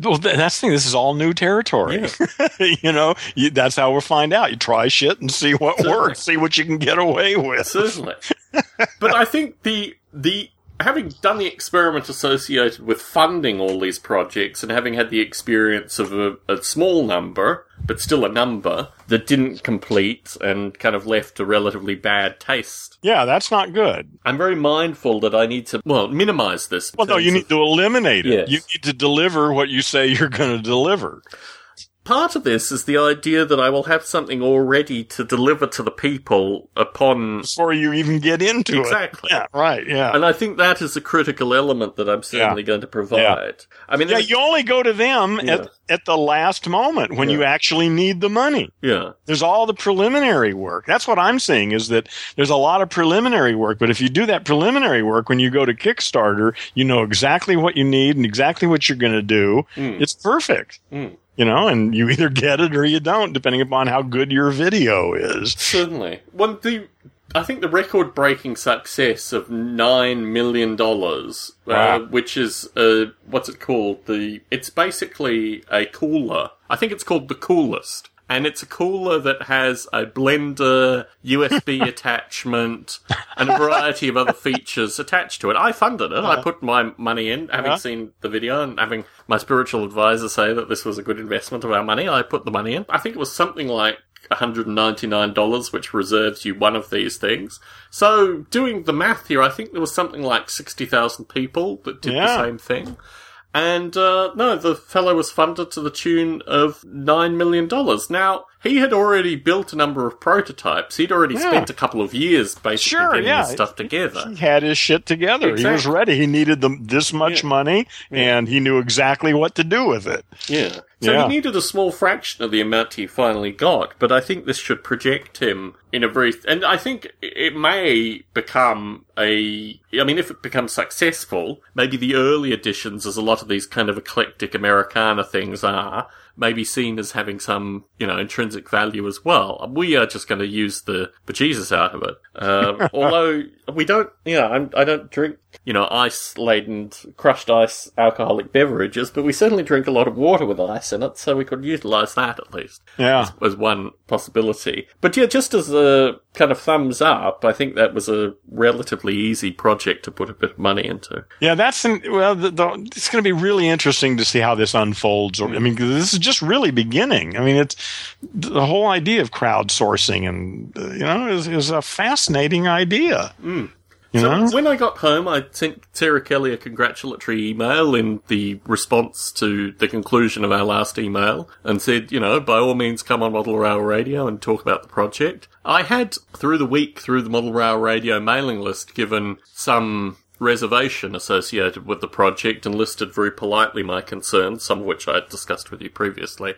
Speaker 2: Well, that's the thing. This is all new territory. <laughs> you know, you, that's how we'll find out. You try shit and see what
Speaker 1: Certainly.
Speaker 2: works, see what you can get away with.
Speaker 1: Certainly. <laughs> but I think the the having done the experiment associated with funding all these projects and having had the experience of a, a small number, but still a number, that didn't complete and kind of left a relatively bad taste.
Speaker 2: Yeah, that's not good.
Speaker 1: I'm very mindful that I need to, well, minimize this.
Speaker 2: Well, no, you
Speaker 1: of-
Speaker 2: need to eliminate it.
Speaker 1: Yes.
Speaker 2: You need to deliver what you say you're going to deliver.
Speaker 1: Part of this is the idea that I will have something already to deliver to the people upon
Speaker 2: before you even get into
Speaker 1: Exactly.
Speaker 2: it. Yeah, right. Yeah.
Speaker 1: and I think that is a critical element that I'm certainly going to provide. I mean,
Speaker 2: yeah, you only go to them
Speaker 1: Yeah.
Speaker 2: at, at the last moment when you actually need the money.
Speaker 1: yeah.
Speaker 2: There's all the preliminary work. That's what I'm saying is that there's a lot of preliminary work, but if you do that preliminary work when you go to Kickstarter, you know exactly what you need and exactly what you're going to do.
Speaker 1: Mm.
Speaker 2: It's perfect.
Speaker 1: Mm.
Speaker 2: You know, and you either get it or you don't, depending upon how good your video is.
Speaker 1: Certainly. Well, the I think the record-breaking success of nine million dollars, uh, which is uh, what's it called? The it's basically a cooler. I think it's called the coolest, and it's a cooler that has a blender, USB <laughs> attachment, and a variety of other features attached to it. I funded it. I uh-huh. put my money in, having
Speaker 2: Yeah.
Speaker 1: seen the video and having my spiritual advisor say that this was a good investment of our money. I put the money in. I think it was something like $199, which reserves you one of these things. So, doing the math here, I think there was something like 60,000 people that did
Speaker 2: Yeah.
Speaker 1: the same thing. And, uh, no, the fellow was funded to the tune of $9 million. Now, he had already built a number of prototypes. He'd already
Speaker 2: Yeah.
Speaker 1: spent a couple of years basically
Speaker 2: Sure,
Speaker 1: getting
Speaker 2: yeah.
Speaker 1: this stuff together.
Speaker 2: He had his shit together. He was ready. He needed the, this much
Speaker 1: Yeah.
Speaker 2: money, and he knew exactly what to do with it.
Speaker 1: Yeah. So he needed a small fraction of the amount he finally got, but I think this should project him in a very, and I think it may become a, I mean, if it becomes successful, maybe the early editions, as a lot of these kind of eclectic Americana things are, may be seen as having some, you know, intrinsic value as well. We are just going to use the bejesus out of it. Um, <laughs> although we don't, you know, I'm, I don't drink, you know, ice laden, crushed ice alcoholic beverages, but we certainly drink a lot of water with ice in it, so we could utilize that at least
Speaker 2: Yeah.
Speaker 1: as one possibility. But yeah, just as a kind of thumbs up, I think that was a relatively easy project to put a bit of money into.
Speaker 2: Yeah, that's an, well. The, the, it's going to be really interesting to see how this unfolds. I mean, this is just really beginning. I mean, it's the whole idea of crowdsourcing, and uh, you know, is, is a fascinating idea. You
Speaker 1: So
Speaker 2: know?
Speaker 1: when I got home, I sent Sarah Kelly a congratulatory email in the response to the conclusion of our last email and said, you know, by all means come on Model Rail Radio and talk about the project. I had, through the week, through the Model Rail Radio mailing list, given some reservation associated with the project and listed very politely my concerns, some of which I had discussed with you previously.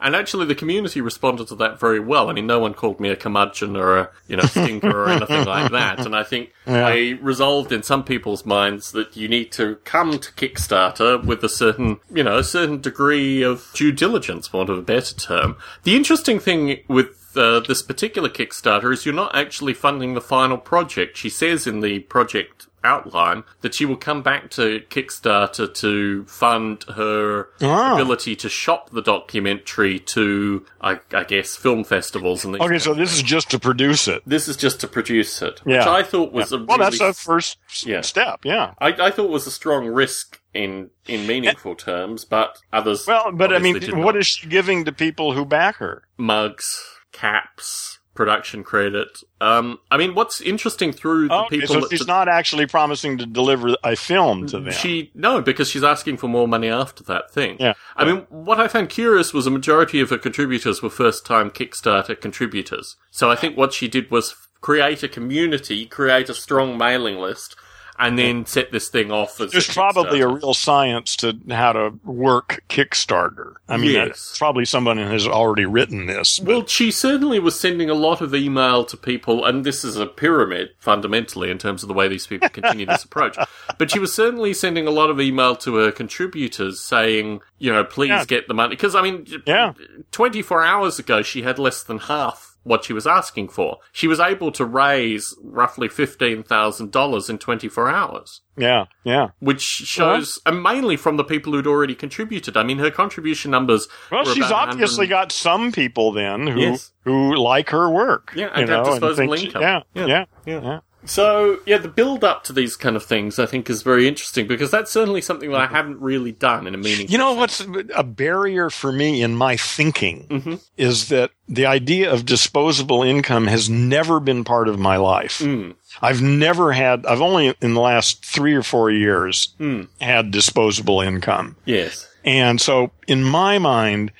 Speaker 1: And actually, the community responded to that very well. I mean, no one called me a curmudgeon or a, you know, stinker or <laughs> anything like that. And I think
Speaker 2: Yeah.
Speaker 1: I resolved in some people's minds that you need to come to Kickstarter with a certain, you know, a certain degree of due diligence, for want of a better term. The interesting thing with uh, this particular Kickstarter is you're not actually funding the final project. She says in the project outline that she will come back to Kickstarter to fund her
Speaker 2: Ah.
Speaker 1: ability to shop the documentary to, I, I guess, film festivals and things.
Speaker 2: Okay, so this is just to produce it.
Speaker 1: this is just to produce it, which
Speaker 2: Yeah.
Speaker 1: I thought was a
Speaker 2: Well, that's
Speaker 1: really
Speaker 2: a first
Speaker 1: Yeah.
Speaker 2: step. Yeah.
Speaker 1: I, I thought was a strong risk in in meaningful terms, but others.
Speaker 2: Well, but I mean, what
Speaker 1: not.
Speaker 2: is she giving to people who back her?
Speaker 1: mugs, caps, production credit? Um, I mean, what's interesting through the
Speaker 2: Okay,
Speaker 1: people
Speaker 2: so she's not actually promising to deliver a film to them.
Speaker 1: She no, because she's asking for more money after that thing.
Speaker 2: Yeah.
Speaker 1: I mean, what I found curious was a majority of her contributors were first-time Kickstarter contributors. So I think what she did was create a community, create a strong mailing list, and then set this thing off as.
Speaker 2: There's probably a real science to how to work Kickstarter. I mean,
Speaker 1: Yes.
Speaker 2: probably someone has already written this. but-
Speaker 1: Well, she certainly was sending a lot of email to people, and this is a pyramid fundamentally in terms of the way these people continue this <laughs> approach. But she was certainly sending a lot of email to her contributors saying, you know, please
Speaker 2: Yeah.
Speaker 1: get the money. Because, I mean,
Speaker 2: Yeah.
Speaker 1: 24 hours ago, she had less than half what she was asking for. She was able to raise roughly $15,000 in 24 hours.
Speaker 2: yeah, yeah.
Speaker 1: Which shows, and mainly from the people who'd already contributed. I mean, her contribution numbers.
Speaker 2: Well, she's obviously
Speaker 1: 100
Speaker 2: got some people then who
Speaker 1: Yes.
Speaker 2: who like her work.
Speaker 1: Yeah, and have
Speaker 2: know,
Speaker 1: disposable
Speaker 2: think-
Speaker 1: income.
Speaker 2: Yeah,
Speaker 1: Yeah.
Speaker 2: yeah,
Speaker 1: Yeah.
Speaker 2: yeah.
Speaker 1: So, yeah, the build up to these kind of things I think is very interesting because that's certainly something that I haven't really done in a meaningful
Speaker 2: You know what's a barrier for me in my thinking
Speaker 1: Mhm.
Speaker 2: is that the idea of disposable income has never been part of my life.
Speaker 1: Mm.
Speaker 2: I've never had, I've only in the last three or four years
Speaker 1: Mm.
Speaker 2: had disposable income.
Speaker 1: Yes.
Speaker 2: And so in my mind,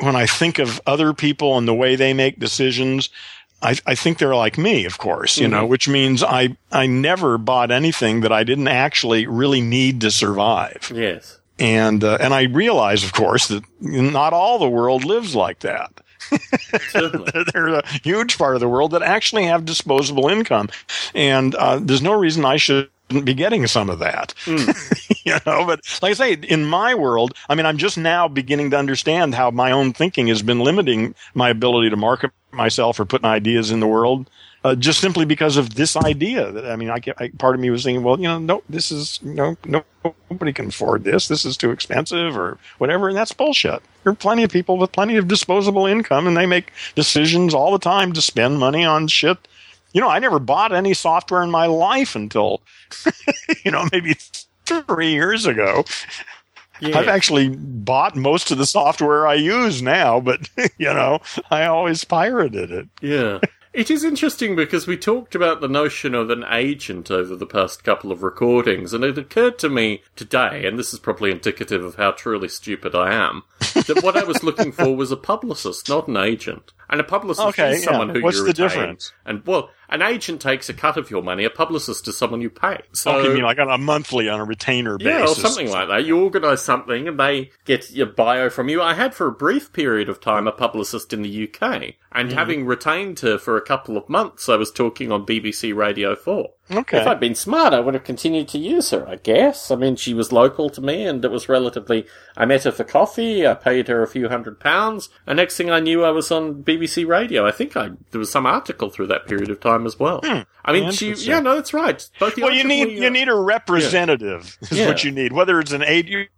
Speaker 2: when I think of other people and the way they make decisions, I, I think they're like me, of course, you know, which means I, I never bought anything that I didn't actually really need to survive.
Speaker 1: Yes.
Speaker 2: And, uh, and I realize, of course, that not all the world lives like that. <laughs> There's a huge part of the world that actually have disposable income. And, uh, there's no reason I shouldn't be getting some of that. <laughs> you know, but like I say, in my world, I mean, I'm just now beginning to understand how my own thinking has been limiting my ability to market myself or putting ideas in the world. Uh, just simply because of this idea that I mean, I, I part of me was thinking, well, you know, no, this is no, no, nobody can afford this. This is too expensive or whatever, and that's bullshit. There are plenty of people with plenty of disposable income, and they make decisions all the time to spend money on shit. You know, I never bought any software in my life until, <laughs> you know, maybe three years ago.
Speaker 1: Yeah.
Speaker 2: I've actually bought most of the software I use now, but <laughs> you know, I always pirated it.
Speaker 1: Yeah. <laughs> It is interesting because we talked about the notion of an agent over the past couple of recordings, and it occurred to me today, and this is probably indicative of how truly stupid I am, that what I was looking for was a publicist, not an agent. And a publicist
Speaker 2: Okay,
Speaker 1: is someone
Speaker 2: yeah.
Speaker 1: who
Speaker 2: What's
Speaker 1: you
Speaker 2: the difference?
Speaker 1: And well, an agent takes a cut of your money. A publicist is someone you pay. So
Speaker 2: oh, you mean like on a monthly, on a retainer
Speaker 1: yeah,
Speaker 2: basis?
Speaker 1: or something like that. You organise something and they get your bio from you. I had for a brief period of time a publicist in the UK, and
Speaker 2: Mm-hmm.
Speaker 1: having retained her for a couple of months, I was talking on BBC Radio 4.
Speaker 2: Okay.
Speaker 1: If I'd been smart, I would have continued to use her, I guess. I mean, she was local to me and it was relatively. I met her for coffee, I paid her a few hundred pounds, and next thing I knew, I was on BBC Radio. I think I there was some article through that period of time as well. I mean, she.
Speaker 2: Hmm.
Speaker 1: Yeah, no, that's right. Both the
Speaker 2: well, you need
Speaker 1: we,
Speaker 2: you
Speaker 1: uh,
Speaker 2: need a representative. Is
Speaker 1: Yeah.
Speaker 2: what you need. Whether it's an agent,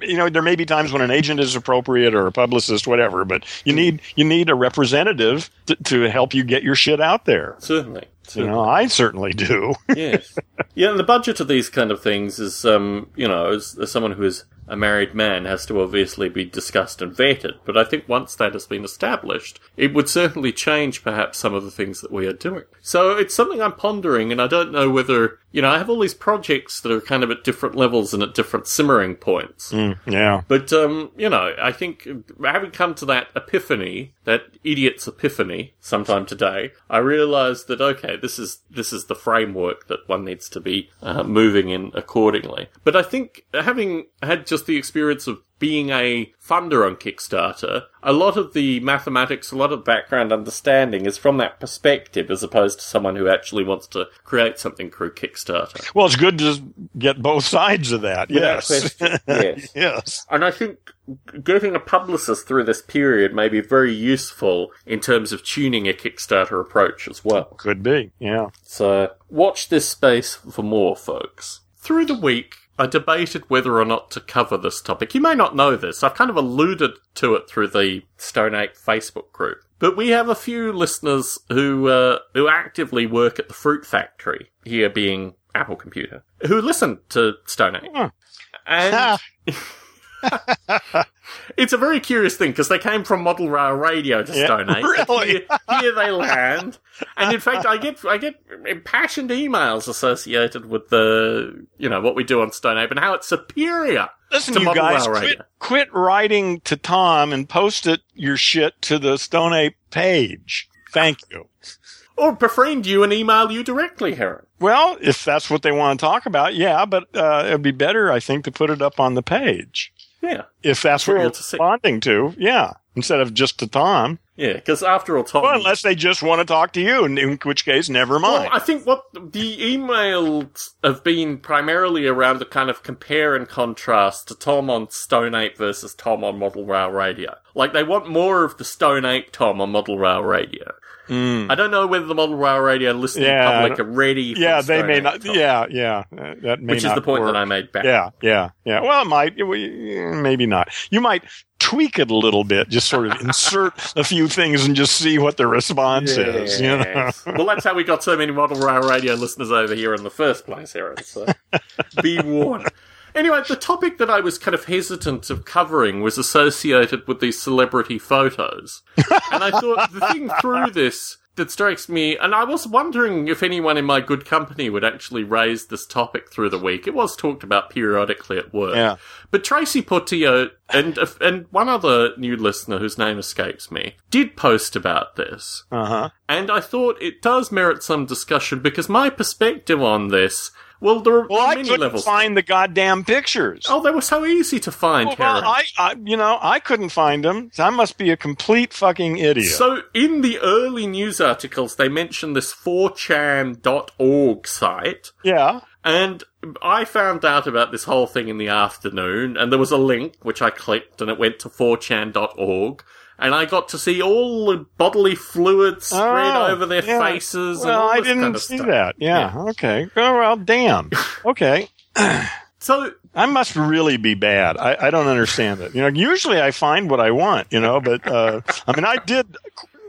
Speaker 2: you know, there may be times when an agent is appropriate or a publicist, whatever. But you
Speaker 1: Hmm.
Speaker 2: need you need a representative to, to help you get your shit out there.
Speaker 1: Certainly.
Speaker 2: You know, I certainly do.
Speaker 1: yes. Yeah, and the budget of these kind of things is, um, you know, as, as someone who is a married man has to obviously be discussed and vetted. But I think once that has been established, it would certainly change perhaps some of the things that we are doing. So it's something I'm pondering, and I don't know whether, you know, I have all these projects that are kind of at different levels and at different simmering points.
Speaker 2: Mm, yeah.
Speaker 1: But, um, you know, I think having come to that epiphany, that idiot's epiphany sometime today, I realized that, okay, this is, this is the framework that one needs to be uh, moving in accordingly. But I think having had just the experience of being a funder on Kickstarter, a lot of the mathematics, a lot of background understanding is from that perspective as opposed to someone who actually wants to create something through Kickstarter.
Speaker 2: Well, it's good to get both sides of that.
Speaker 1: Without
Speaker 2: yes. <laughs>
Speaker 1: yes.
Speaker 2: yes.
Speaker 1: And I think getting a publicist through this period may be very useful in terms of tuning a Kickstarter approach as well.
Speaker 2: Could be. Yeah.
Speaker 1: So watch this space for more, folks. Through the week, I debated whether or not to cover this topic. You may not know this. I've kind of alluded to it through the Stone Ape Facebook group. But we have a few listeners who uh, who actively work at the fruit factory, here being Apple Computer, who listen to Stone Ape.
Speaker 2: Huh.
Speaker 1: And <laughs> <laughs> <laughs> it's a very curious thing because they came from Model Rail Radio to
Speaker 2: Yeah,
Speaker 1: Stone Ape. <laughs>
Speaker 2: really?
Speaker 1: Here, here they land, and in fact, I get I get impassioned emails associated with the you know what we do on Stone Ape and how it's superior.
Speaker 2: Listen,
Speaker 1: to
Speaker 2: you
Speaker 1: Model
Speaker 2: guys,
Speaker 1: Rail
Speaker 2: quit,
Speaker 1: Radio.
Speaker 2: quit writing to Tom and post it your shit to the Stone Ape page. Thank you.
Speaker 1: Or befriend you and email you directly, Heron.
Speaker 2: Well, if that's what they want to talk about, yeah, but uh, it'd be better, I think, to put it up on the page.
Speaker 1: Yeah,
Speaker 2: If that's what you're responding to, yeah, instead of just to Tom.
Speaker 1: yeah, because after all, Tom.
Speaker 2: Well, unless they just want to talk to you, in, which case, never
Speaker 1: Well,
Speaker 2: mind.
Speaker 1: I think what the emails have been primarily around the kind of compare and contrast to Tom on Stone Ape versus Tom on Model Rail Radio. Like they want more of the Stone Ape Tom on Model Rail Radio.
Speaker 2: Mm.
Speaker 1: I don't know whether the Model Rail Radio listening
Speaker 2: Yeah,
Speaker 1: public are ready. For
Speaker 2: yeah,
Speaker 1: the
Speaker 2: they may not. Yeah, yeah, that may
Speaker 1: which is the point
Speaker 2: work.
Speaker 1: that I made back.
Speaker 2: Yeah, yeah, yeah. Well, it might, maybe not. You might tweak it a little bit, just sort of <laughs> insert a few things and just see what the response is. You know?
Speaker 1: Well, that's how we got so many Model Rail Radio listeners over here in the first place, Aaron. So <laughs> be warned. Anyway, the topic that I was kind of hesitant of covering was associated with these celebrity photos. and I thought the thing through this that strikes me, and I was wondering if anyone in my good company would actually raise this topic through the week. It was talked about periodically at work.
Speaker 2: Yeah.
Speaker 1: But Tracy Portillo and and one other new listener whose name escapes me did post about this.
Speaker 2: Uh huh.
Speaker 1: And I thought it does merit some discussion because my perspective on this, well, there are
Speaker 2: Well, I
Speaker 1: many
Speaker 2: couldn't
Speaker 1: levels.
Speaker 2: find the goddamn pictures.
Speaker 1: oh, they were so easy to find,
Speaker 2: well,
Speaker 1: Karen.
Speaker 2: I, I, you know, I couldn't find them. I must be a complete fucking idiot.
Speaker 1: So, in the early news articles, they mentioned this 4chan.org site.
Speaker 2: yeah.
Speaker 1: And I found out about this whole thing in the afternoon, and there was a link which I clicked, and it went to 4chan.org. And I got to see all the bodily fluids spread
Speaker 2: Oh,
Speaker 1: over their
Speaker 2: yeah.
Speaker 1: faces. and
Speaker 2: Well, I didn't
Speaker 1: kind of
Speaker 2: see
Speaker 1: stuff.
Speaker 2: that. Yeah. Okay. Oh, well, damn. Okay.
Speaker 1: So <clears throat>
Speaker 2: I must really be bad. I, I don't understand it. You know, usually I find what I want, you know, but, uh, I mean, I did,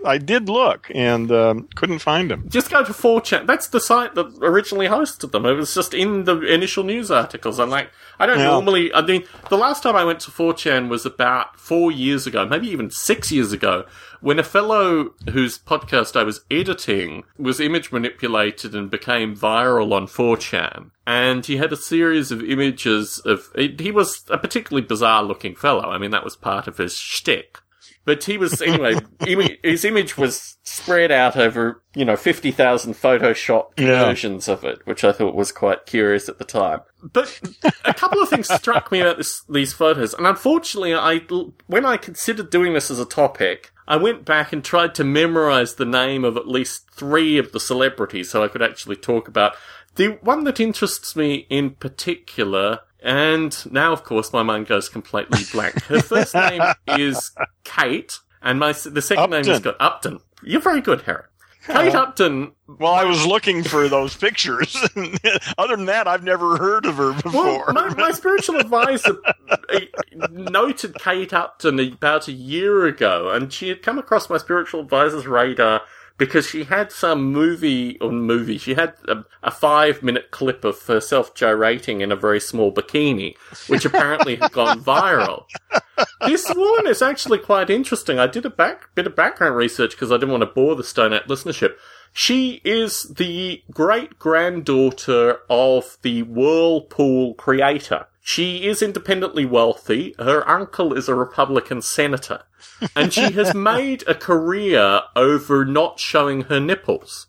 Speaker 2: I did look and, um, couldn't find them.
Speaker 1: just go to 4chan. That's the site that originally hosted them. It was just in the initial news articles. I'm like, I don't
Speaker 2: Yeah.
Speaker 1: normally, I mean, the last time I went to 4chan was about four years ago, maybe even six years ago, when a fellow whose podcast I was editing was image manipulated and became viral on 4chan. And he had a series of images of, he was a particularly bizarre looking fellow. I mean, that was part of his shtick. But he was, anyway, <laughs> his image was spread out over, you know, 50,000 Photoshop
Speaker 2: Yeah.
Speaker 1: versions of it, which I thought was quite curious at the time. But a couple of things struck me about this, these photos, and unfortunately, I, when I considered doing this as a topic, I went back and tried to memorize the name of at least three of the celebrities so I could actually talk about. The one that interests me in particular, and now of course my mind goes completely blank. Her first <laughs> name is Kate, and my the second name is got Upton. You're very good, Harry. Kate Upton
Speaker 2: Well, I was looking for those pictures. <laughs> Other than that, I've never heard of her
Speaker 1: Well,
Speaker 2: before.
Speaker 1: my, my spiritual advisor uh, noted Kate Upton about a year ago, and she had come across my spiritual advisor's radar because she had some movie or movie. She had a, a five minute clip of herself gyrating in a very small bikini, which apparently had gone viral. This woman is actually quite interesting. I did a back bit of background research because I didn't want to bore the Stone Ape listenership. She is the great granddaughter of the Whirlpool creator. She is independently wealthy. Her uncle is a Republican senator. And she has made a career over not showing her nipples.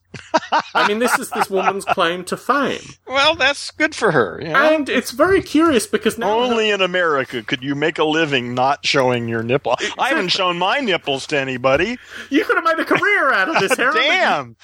Speaker 1: I mean, this is this woman's claim to fame.
Speaker 2: Well, that's good for her. You know?
Speaker 1: And it's very curious because now.
Speaker 2: Only in America could you make a living not showing your nipple. I haven't shown my nipples to anybody.
Speaker 1: You could have made a career out of this, Harold. but you-
Speaker 2: Damn.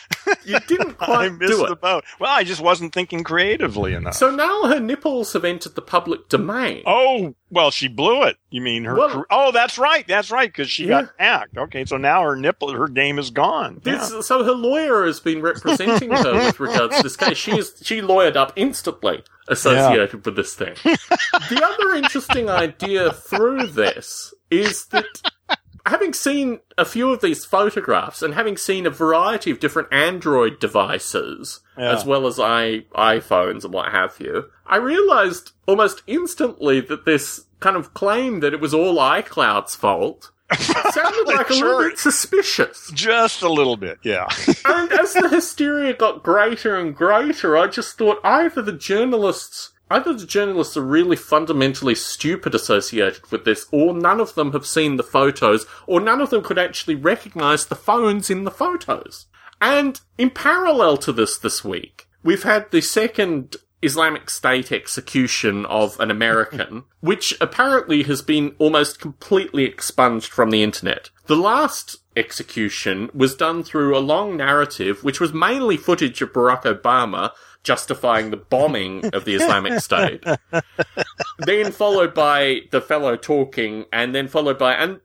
Speaker 1: You, didn't <laughs>
Speaker 2: I
Speaker 1: quite
Speaker 2: missed
Speaker 1: do
Speaker 2: the boat. Well, I just wasn't thinking creatively enough.
Speaker 1: So now her nipples have entered the public domain.
Speaker 2: oh, well, she blew it. You mean her?
Speaker 1: Well-
Speaker 2: car- oh, that's right. That's right. Because she
Speaker 1: Yeah.
Speaker 2: got hacked. Okay, so now her nipple, her game is gone.
Speaker 1: This,
Speaker 2: Yeah.
Speaker 1: So her lawyer has been representing her <laughs> with regards to this case. She is she lawyered up instantly associated with this thing. the other interesting idea through this is that having seen a few of these photographs and having seen a variety of different Android devices,
Speaker 2: Yeah.
Speaker 1: as well as i iPhones and what have you, I realized almost instantly that this kind of claim that it was all iCloud's fault <laughs> sounded like a little bit suspicious.
Speaker 2: Just a little bit. Yeah. <laughs>
Speaker 1: And as the hysteria got greater and greater, I just thought either the journalists, either the journalists are really fundamentally stupid associated with this, or none of them have seen the photos, or none of them could actually recognize the phones in the photos. And in parallel to this this week, we've had the second Islamic State execution of an American, <laughs> which apparently has been almost completely expunged from the internet. The last execution was done through a long narrative, which was mainly footage of Barack Obama justifying the bombing of the Islamic State. <laughs> then followed by the fellow talking, and then followed by, and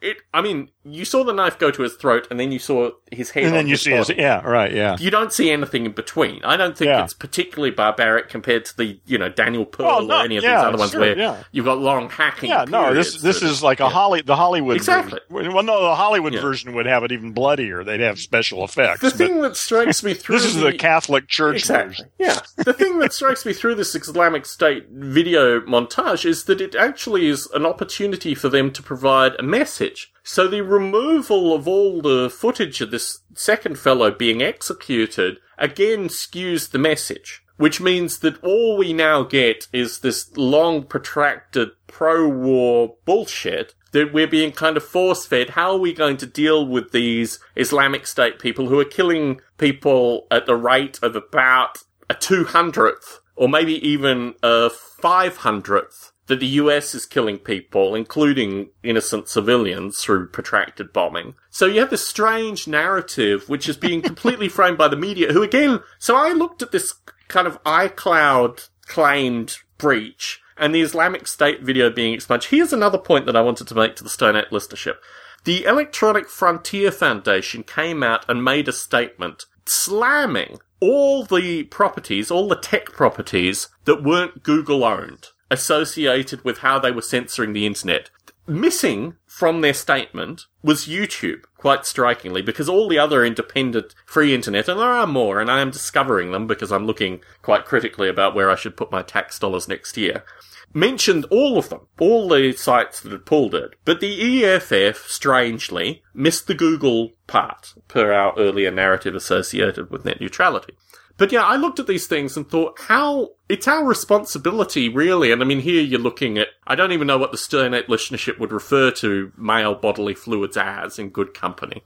Speaker 1: it, I mean, you saw the knife go to his throat, and then you saw his head.
Speaker 2: and
Speaker 1: on
Speaker 2: then you
Speaker 1: his
Speaker 2: see his,
Speaker 1: body
Speaker 2: yeah, right, yeah.
Speaker 1: you don't see anything in between. I don't think
Speaker 2: Yeah.
Speaker 1: it's particularly barbaric compared to the, you know, Daniel Pearl
Speaker 2: Well, no,
Speaker 1: or any of
Speaker 2: yeah,
Speaker 1: these other ones
Speaker 2: sure,
Speaker 1: where
Speaker 2: yeah.
Speaker 1: you've got long hacking.
Speaker 2: Yeah, no, this this
Speaker 1: that-
Speaker 2: is like a Holly the Hollywood
Speaker 1: Exactly.
Speaker 2: version. Well, no, the Hollywood version would have it even bloodier. They'd have special effects.
Speaker 1: The thing that strikes me <laughs> through
Speaker 2: this is the Catholic Church
Speaker 1: Exactly.
Speaker 2: version.
Speaker 1: Yeah. The thing that strikes me through this Islamic State video montage is that it actually is an opportunity for them to provide a message. So the removal of all the footage of this second fellow being executed again skews the message. Which means that all we now get is this long protracted pro-war bullshit that we're being kind of force fed. How are we going to deal with these Islamic State people who are killing people at the rate of about a 200th or maybe even a 500th that the US is killing people, including innocent civilians through protracted bombing. So you have this strange narrative which is being <laughs> completely framed by the media who again, so I looked at this kind of iCloud claimed breach and the Islamic State video being expunged. Here's another point that I wanted to make to the Stone Ape listenership. The Electronic Frontier Foundation came out and made a statement slamming all the properties, all the tech properties that weren't Google owned, associated with how they were censoring the internet. Missing from their statement was YouTube, quite strikingly, because all the other independent free internet, and there are more, and I am discovering them because I'm looking quite critically about where I should put my tax dollars next year, mentioned all of them, all the sites that had pulled it. But the EFF, strangely, missed the Google part, per our earlier narrative associated with net neutrality. But yeah, I looked at these things and thought, how, it's our responsibility, really. And I mean, here you're looking at, I don't even know what the Stone Ape listenership would refer to male bodily fluids as in good company.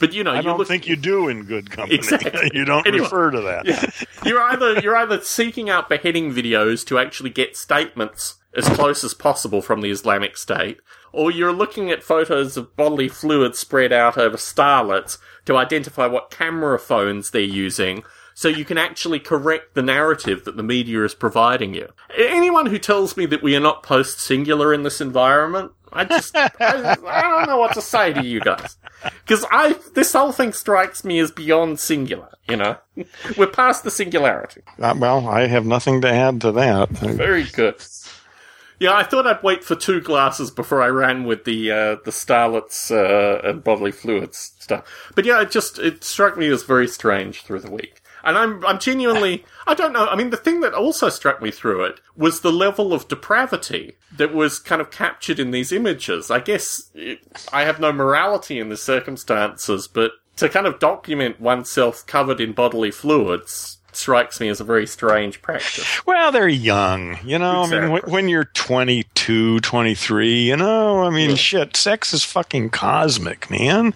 Speaker 1: But you know,
Speaker 2: I
Speaker 1: you
Speaker 2: don't
Speaker 1: look,
Speaker 2: think you do in good company. <laughs>
Speaker 1: Exactly. <laughs>
Speaker 2: you don't
Speaker 1: Anyway.
Speaker 2: refer to that.
Speaker 1: yeah. You're either you're either seeking out beheading videos to actually get statements as close as possible from the Islamic State, or you're looking at photos of bodily fluids spread out over starlets to identify what camera phones they're using. So you can actually correct the narrative that the media is providing you. Anyone who tells me that we are not post singular in this environment, I just <laughs> I, I don't know what to say to you guys because I this whole thing strikes me as beyond singular. You know, <laughs> we're past the singularity.
Speaker 2: Uh, well, I have nothing to add to that.
Speaker 1: Very good. Yeah, I thought I'd wait for two glasses before I ran with the uh, the starlets uh, and bodily fluids stuff. But yeah, it just it struck me as very strange through the week. And I'm I'm genuinely I don't know. I mean, the thing that also struck me through it was the level of depravity that was kind of captured in these images. I guess it, I have no morality in the circumstances, but to kind of document oneself covered in bodily fluids strikes me as a very strange practice.
Speaker 2: Well, they're young, you know. I mean,
Speaker 1: Exactly.
Speaker 2: when, when you're 22, 23, you know, I mean,
Speaker 1: Yeah.
Speaker 2: shit, sex is fucking cosmic, man.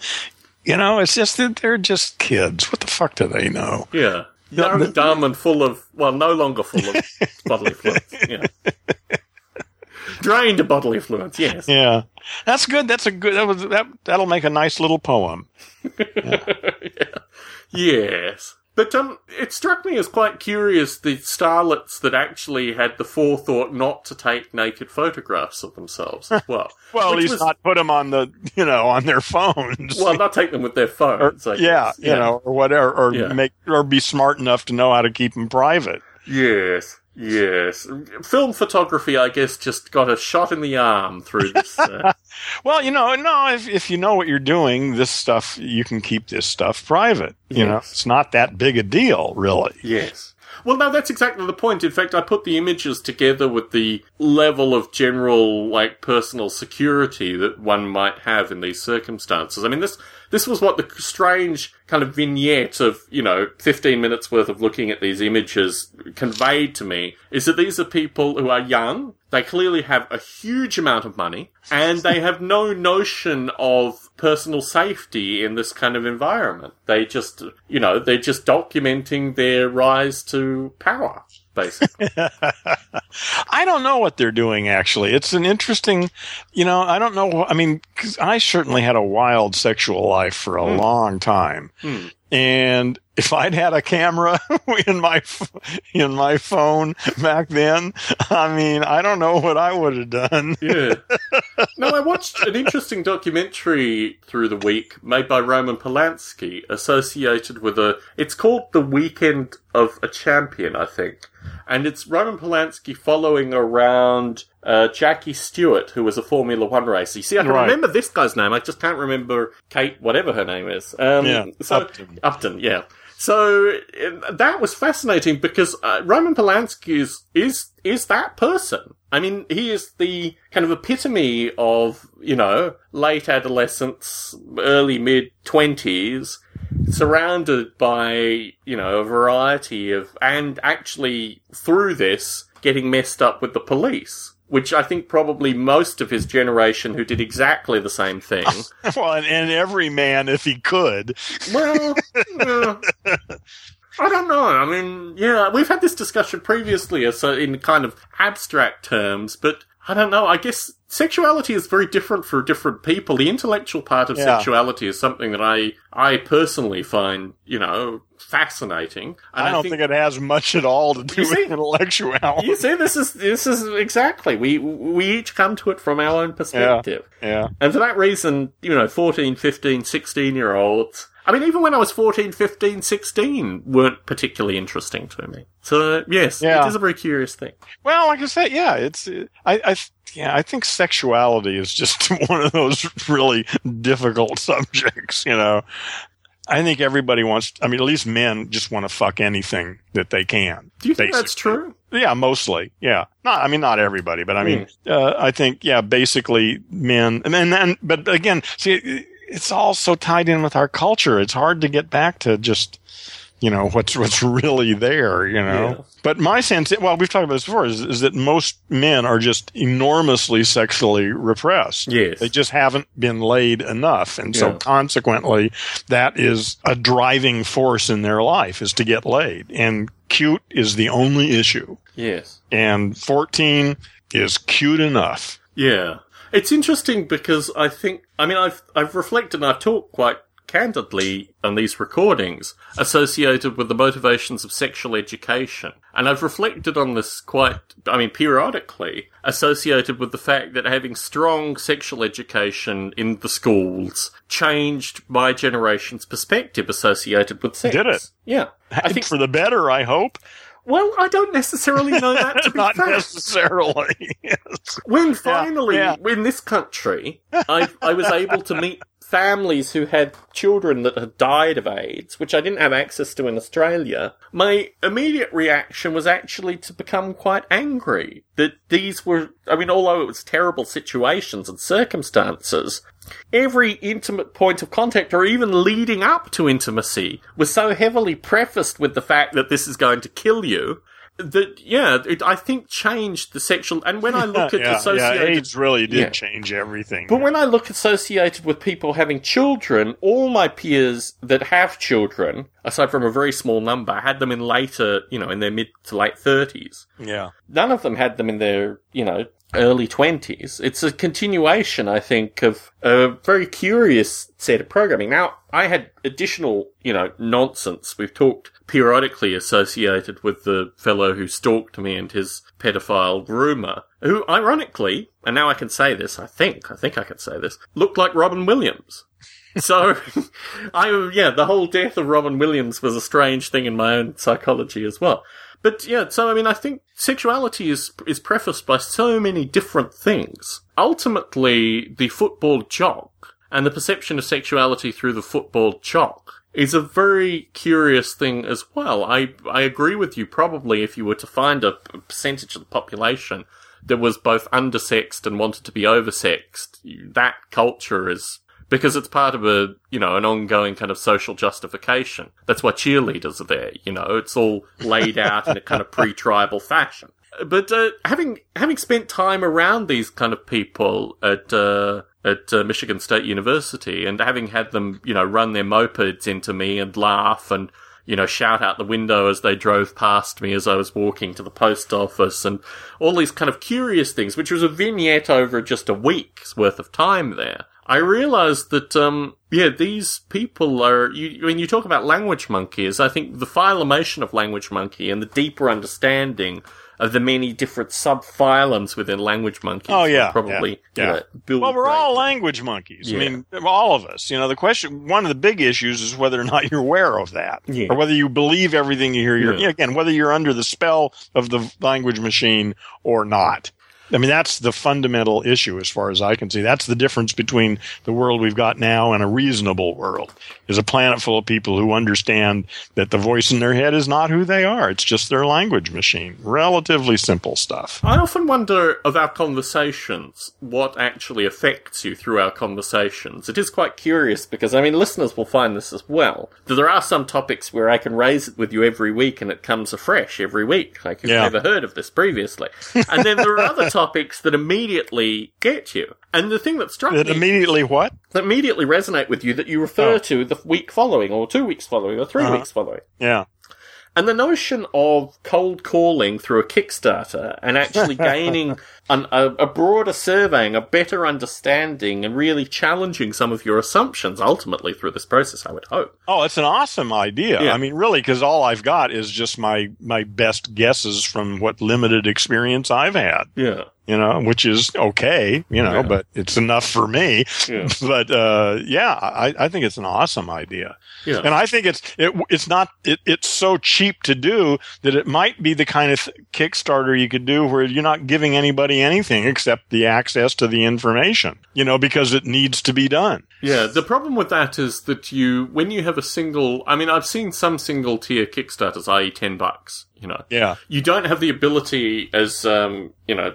Speaker 2: You know, it's just that they're just kids. What the fuck do they know?
Speaker 1: Yeah. Young,
Speaker 2: the-
Speaker 1: dumb, and full of, well, no longer full of <laughs> bodily fluids. Yeah. Drained of bodily fluids, yes.
Speaker 2: Yeah, that's good. That's a good. That was that. That'll make a nice little poem. <laughs>
Speaker 1: Yes. But um, it struck me as quite curious the starlets that actually had the forethought not to take naked photographs of themselves as <laughs> well.
Speaker 2: Well, at least
Speaker 1: was-
Speaker 2: not put them on the, you know, on their phones.
Speaker 1: Well, not take them with their
Speaker 2: or,
Speaker 1: phones. I
Speaker 2: yeah, you know, or whatever, or
Speaker 1: Yeah.
Speaker 2: make, or be smart enough to know how to keep them private.
Speaker 1: Yes, yes. Film photography, I guess, just got a shot in the arm through this. Uh, <laughs>
Speaker 2: Well, you know, no, if if you know what you're doing, this stuff you can keep this stuff private. You know, it's not that big a deal, really.
Speaker 1: yes. Well, no, that's exactly the point. In fact, I put the images together with the level of general, like, personal security that one might have in these circumstances. I mean, this this was what the strange kind of vignette of you know 15 minutes worth of looking at these images conveyed to me is that these are people who are young. They clearly have a huge amount of money, and they have no notion of personal safety in this kind of environment. They just, you know, they're just documenting their rise to power, basically. <laughs>
Speaker 2: I don't know what they're doing actually. It's an interesting, you know, I don't know. I mean, I certainly had a wild sexual life for a long time.
Speaker 1: Hmm.
Speaker 2: And if I'd had a camera <laughs> in my in my phone back then, I mean, I don't know what I would have done.
Speaker 1: Yeah. <laughs> No, I watched an interesting documentary through the week made by Roman Polanski associated with a. It's called The Weekend of a Champion, I think. And it's Roman Polanski following around uh, Jackie Stewart, who was a Formula One racer. You see, I can
Speaker 2: Right.
Speaker 1: remember this guy's name. I just can't remember Kate, whatever her name is. Um,
Speaker 2: Yeah,
Speaker 1: so,
Speaker 2: Upton.
Speaker 1: Upton, yeah. So uh, that was fascinating because uh, Roman Polanski is is is that person. I mean, he is the kind of epitome of you know late adolescence, early mid twenties, surrounded by you know a variety of and actually through this getting messed up with the police. Which I think probably most of his generation who did exactly the same thing <laughs>
Speaker 2: well, and, every man, if he could,
Speaker 1: well, uh, I don't know. I mean, yeah, we've had this discussion previously, uh, so in kind of abstract terms, but I don't know. I guess sexuality is very different for different people. The intellectual part of
Speaker 2: Yeah.
Speaker 1: sexuality is something that I, I personally find, you know, fascinating. And
Speaker 2: I don't think, it has much at all to do with
Speaker 1: see?
Speaker 2: intellectuality.
Speaker 1: you see, this is this is exactly we we each come to it from our own perspective.
Speaker 2: Yeah.
Speaker 1: And for that reason, you know, 14, 15, 16 year olds, I mean, even when I was 14, 15, 16, weren't particularly interesting to me. So, yes,
Speaker 2: Yeah.
Speaker 1: it is a very curious thing.
Speaker 2: Well, like I said, yeah, it's I, I yeah, I think sexuality is just <laughs> one of those really difficult <laughs> subjects. You know, I think everybody wants. I mean, at least men just want to fuck anything that they can.
Speaker 1: Do you think that's true?
Speaker 2: Yeah, mostly. Yeah, not. I mean, not everybody, but I mean,
Speaker 1: Hmm.
Speaker 2: uh, I think yeah, basically men. And then, but again, see, it's all so tied in with our culture. It's hard to get back to just you know what's what's really there. You know.
Speaker 1: Yeah.
Speaker 2: But my sense, well, we've talked about this before, is, is that most men are just enormously sexually repressed.
Speaker 1: Yes.
Speaker 2: They just haven't been laid enough. And so consequently, that is a driving force in their life is to get laid. And cute is the only issue.
Speaker 1: Yes.
Speaker 2: And 14 is cute enough.
Speaker 1: Yeah. It's interesting because I think, I mean, I've, I've reflected and I've talked quite candidly on these recordings associated with the motivations of sexual education. And I've reflected on this quite, I mean, periodically associated with the fact that having strong sexual education in the schools changed my generation's perspective associated with sex.
Speaker 2: Did it?
Speaker 1: Yeah. I think,
Speaker 2: For the better, I hope.
Speaker 1: Well, I don't necessarily know that to <laughs> be
Speaker 2: Not
Speaker 1: fact.
Speaker 2: necessarily. <laughs>
Speaker 1: When finally,
Speaker 2: yeah.
Speaker 1: in this country, I, I was able to meet families who had children that had died of AIDS, which I didn't have access to in Australia, my immediate reaction was actually to become quite angry that these were, I mean, although it was terrible situations and circumstances, every intimate point of contact or even leading up to intimacy was so heavily prefaced with the fact that this is going to kill you that yeah, it, I think changed the sexual. And when I look at
Speaker 2: yeah,
Speaker 1: associated,
Speaker 2: yeah, AIDS really did
Speaker 1: Yeah.
Speaker 2: change everything.
Speaker 1: but when I look associated with people having children, all my peers that have children, aside from a very small number, had them in later, you know, in their mid to late thirties.
Speaker 2: yeah,
Speaker 1: None of them had them in their, you know, early twenties. It's a continuation, I think, of a very curious set of programming. Now, I had additional, you know, nonsense. We've talked periodically associated with the fellow who stalked me and his pedophile groomer, who, ironically, and now I can say this, I think, I think I can say this, looked like Robin Williams. So, <laughs> I, yeah, the whole death of Robin Williams was a strange thing in my own psychology as well. But yeah, so I mean, I think sexuality is is prefaced by so many different things. Ultimately, the football jock and the perception of sexuality through the football jock is a very curious thing as well. I I agree with you. Probably, if you were to find a percentage of the population that was both undersexed and wanted to be oversexed, that culture is because it's part of a you know an ongoing kind of social justification. That's why cheerleaders are there. You know, it's all laid out in a kind of pre-tribal fashion. But uh, having having spent time around these kind of people at uh, at uh, Michigan State University and having had them you know run their mopeds into me and laugh and you know, shout out the window as they drove past me as I was walking to the post office and all these kind of curious things, which was a vignette over just a week's worth of time there. I realized that, um, yeah, these people are, you, when you talk about language monkeys, I think the phylumation of language monkey and the deeper understanding of the many different sub-phylums within language monkeys
Speaker 2: Oh, yeah,
Speaker 1: probably,
Speaker 2: yeah, yeah. Well, we're all language monkeys.
Speaker 1: Yeah.
Speaker 2: I mean, all of us. You know, the question, one of the big issues is whether or not you're aware of that,
Speaker 1: Yeah.
Speaker 2: or whether you believe everything you hear. You're,
Speaker 1: yeah,
Speaker 2: again, whether you're under the spell of the language machine or not. I mean, that's the fundamental issue as far as I can see. That's the difference between the world we've got now and a reasonable world. Is a planet full of people who understand that the voice in their head is not who they are. It's just their language machine. Relatively simple stuff.
Speaker 1: I often wonder of our conversations what actually affects you through our conversations. It is quite curious because, I mean, listeners will find this as well. That there are some topics where I can raise it with you every week and it comes afresh every week. Like you've
Speaker 2: Yeah.
Speaker 1: never heard of this previously. And then there are other topics <laughs> that immediately get you. And the thing that struck
Speaker 2: That
Speaker 1: me
Speaker 2: immediately what?
Speaker 1: that immediately resonate with you that you refer
Speaker 2: Oh.
Speaker 1: to the week following or two weeks following or 3
Speaker 2: Uh-huh.
Speaker 1: weeks following.
Speaker 2: Yeah.
Speaker 1: And the notion of cold calling through a Kickstarter and actually <laughs> gaining an, a, a broader surveying, a better understanding, and really challenging some of your assumptions ultimately through this process, I would hope.
Speaker 2: Oh, it's an awesome idea.
Speaker 1: Yeah.
Speaker 2: I mean, really, because all I've got is just my my best guesses from what limited experience I've had.
Speaker 1: Yeah.
Speaker 2: You know, which is okay. You know,
Speaker 1: Yeah.
Speaker 2: but it's enough for me.
Speaker 1: Yeah. <laughs>
Speaker 2: But uh, yeah, I, I think it's an awesome idea,
Speaker 1: Yeah.
Speaker 2: and I think it's it, it's not it, it's so cheap to do that it might be the kind of Kickstarter you could do where you're not giving anybody anything except the access to the information. You know, because it needs to be done.
Speaker 1: Yeah, the problem with that is that you, when you have a single, I mean, I've seen some single tier Kickstarters, i.e. 10 bucks, you know.
Speaker 2: Yeah.
Speaker 1: You don't have the ability, as, um, you know,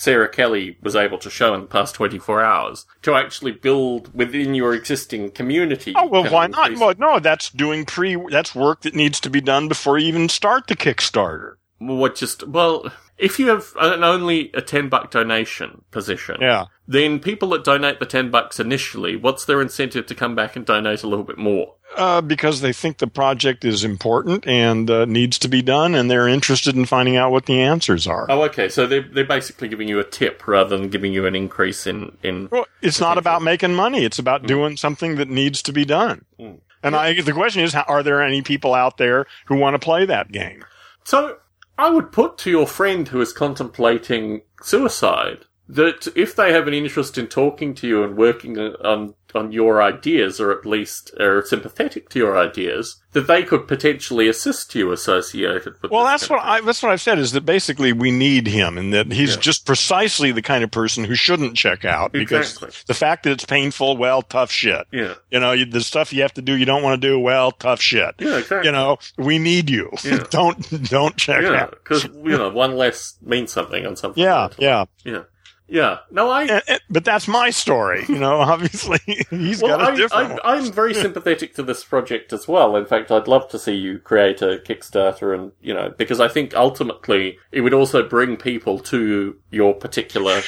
Speaker 1: Sarah Kelly was able to show in the past 24 hours, to actually build within your existing community.
Speaker 2: Oh well, why not? Well, no, that's doing pre. That's work that needs to be done before you even start the Kickstarter.
Speaker 1: Well what just, well, if you have an only a 10 buck donation position,
Speaker 2: Yeah,
Speaker 1: then people that donate the 10 bucks initially, what's their incentive to come back and donate a little bit more?
Speaker 2: uh, because they think the project is important and uh, needs to be done, and they're interested in finding out what the answers are.
Speaker 1: Oh, okay. So they're, they're basically giving you a tip rather than giving you an increase in, in
Speaker 2: Well, it's not about making money; it's about doing something that needs to be done.
Speaker 1: Mm.
Speaker 2: And I, the question is, how, are there any people out there who want to play that game?
Speaker 1: So I would put to your friend who is contemplating suicide that if they have an interest in talking to you and working on on your ideas, or at least are sympathetic to your ideas, that they could potentially assist you associated with.
Speaker 2: Well, that's what I that's what I've said is that basically we need him, and that he's
Speaker 1: Yeah.
Speaker 2: just precisely the kind of person who shouldn't check out because
Speaker 1: Exactly.
Speaker 2: the fact that it's painful, well, tough shit.
Speaker 1: Yeah.
Speaker 2: You know, you, the stuff you have to do, you don't want to do, well, tough shit.
Speaker 1: Yeah, exactly.
Speaker 2: You know, we need you. <laughs>
Speaker 1: Yeah.
Speaker 2: don't don't check
Speaker 1: Yeah,
Speaker 2: out.
Speaker 1: because you know one less means something on something.
Speaker 2: Yeah, yeah.
Speaker 1: yeah, yeah. No, I.
Speaker 2: And- and- but that's my story. You know, <laughs> obviously he's
Speaker 1: Well,
Speaker 2: got a different
Speaker 1: I. I'm very sympathetic to this project as well. In fact, I'd love to see you create a Kickstarter, and you know, because I think ultimately it would also bring people to your particular,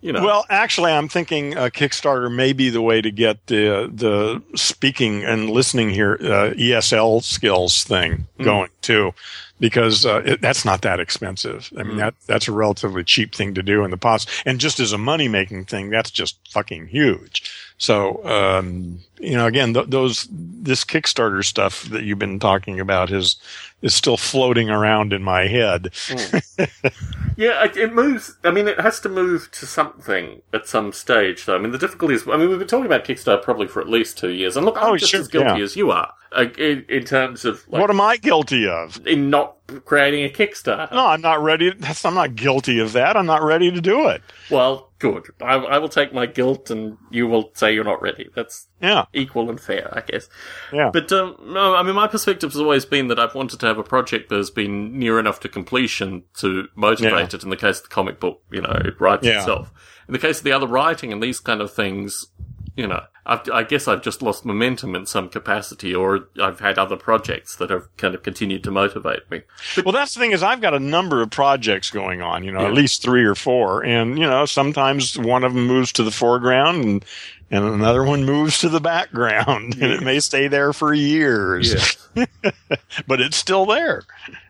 Speaker 1: you know.
Speaker 2: Well, actually, I'm thinking uh, Kickstarter may be the way to get the the speaking and listening here uh, ESL skills thing
Speaker 1: Hmm.
Speaker 2: going too, because uh, it, that's not that expensive. I mean,
Speaker 1: Mm.
Speaker 2: that that's a relatively cheap thing to do in the past, and just as a money making thing, that's just fucking huge. So, um, you know, again, th- those this Kickstarter stuff that you've been talking about is is still floating around in my head.
Speaker 1: Yeah, it, it moves. I mean, it has to move to something at some stage, though. I mean, the difficulty is. I mean, we've been talking about Kickstarter probably for at least two years, and look, I'm
Speaker 2: Oh,
Speaker 1: just
Speaker 2: sure,
Speaker 1: as guilty
Speaker 2: yeah.
Speaker 1: as you are uh, in, in terms of like,
Speaker 2: what am I guilty of?
Speaker 1: in not creating a Kickstarter.
Speaker 2: No, I'm not ready. That's, I'm not guilty of that. I'm not ready to do it.
Speaker 1: Well, good. I, I will take my guilt, and you will say you're not ready. That's
Speaker 2: Yeah,
Speaker 1: equal and fair, I guess.
Speaker 2: yeah.
Speaker 1: But um, no, I mean, my perspective has always been that I've wanted to have a project that has been near enough to completion to motivate it. In the case of the comic book, you know, it writes
Speaker 2: Yeah.
Speaker 1: itself. In the case of the other writing and these kind of things, you know, I've, I guess I've just lost momentum in some capacity, or I've had other projects that have kind of continued to motivate me.
Speaker 2: well, that's the thing is I've got a number of projects going on. You know,
Speaker 1: Yeah.
Speaker 2: at least three or four, and you know, sometimes one of them moves to the foreground, and and another one moves to the background, and it may stay there for years, yeah. <laughs> but it's still there.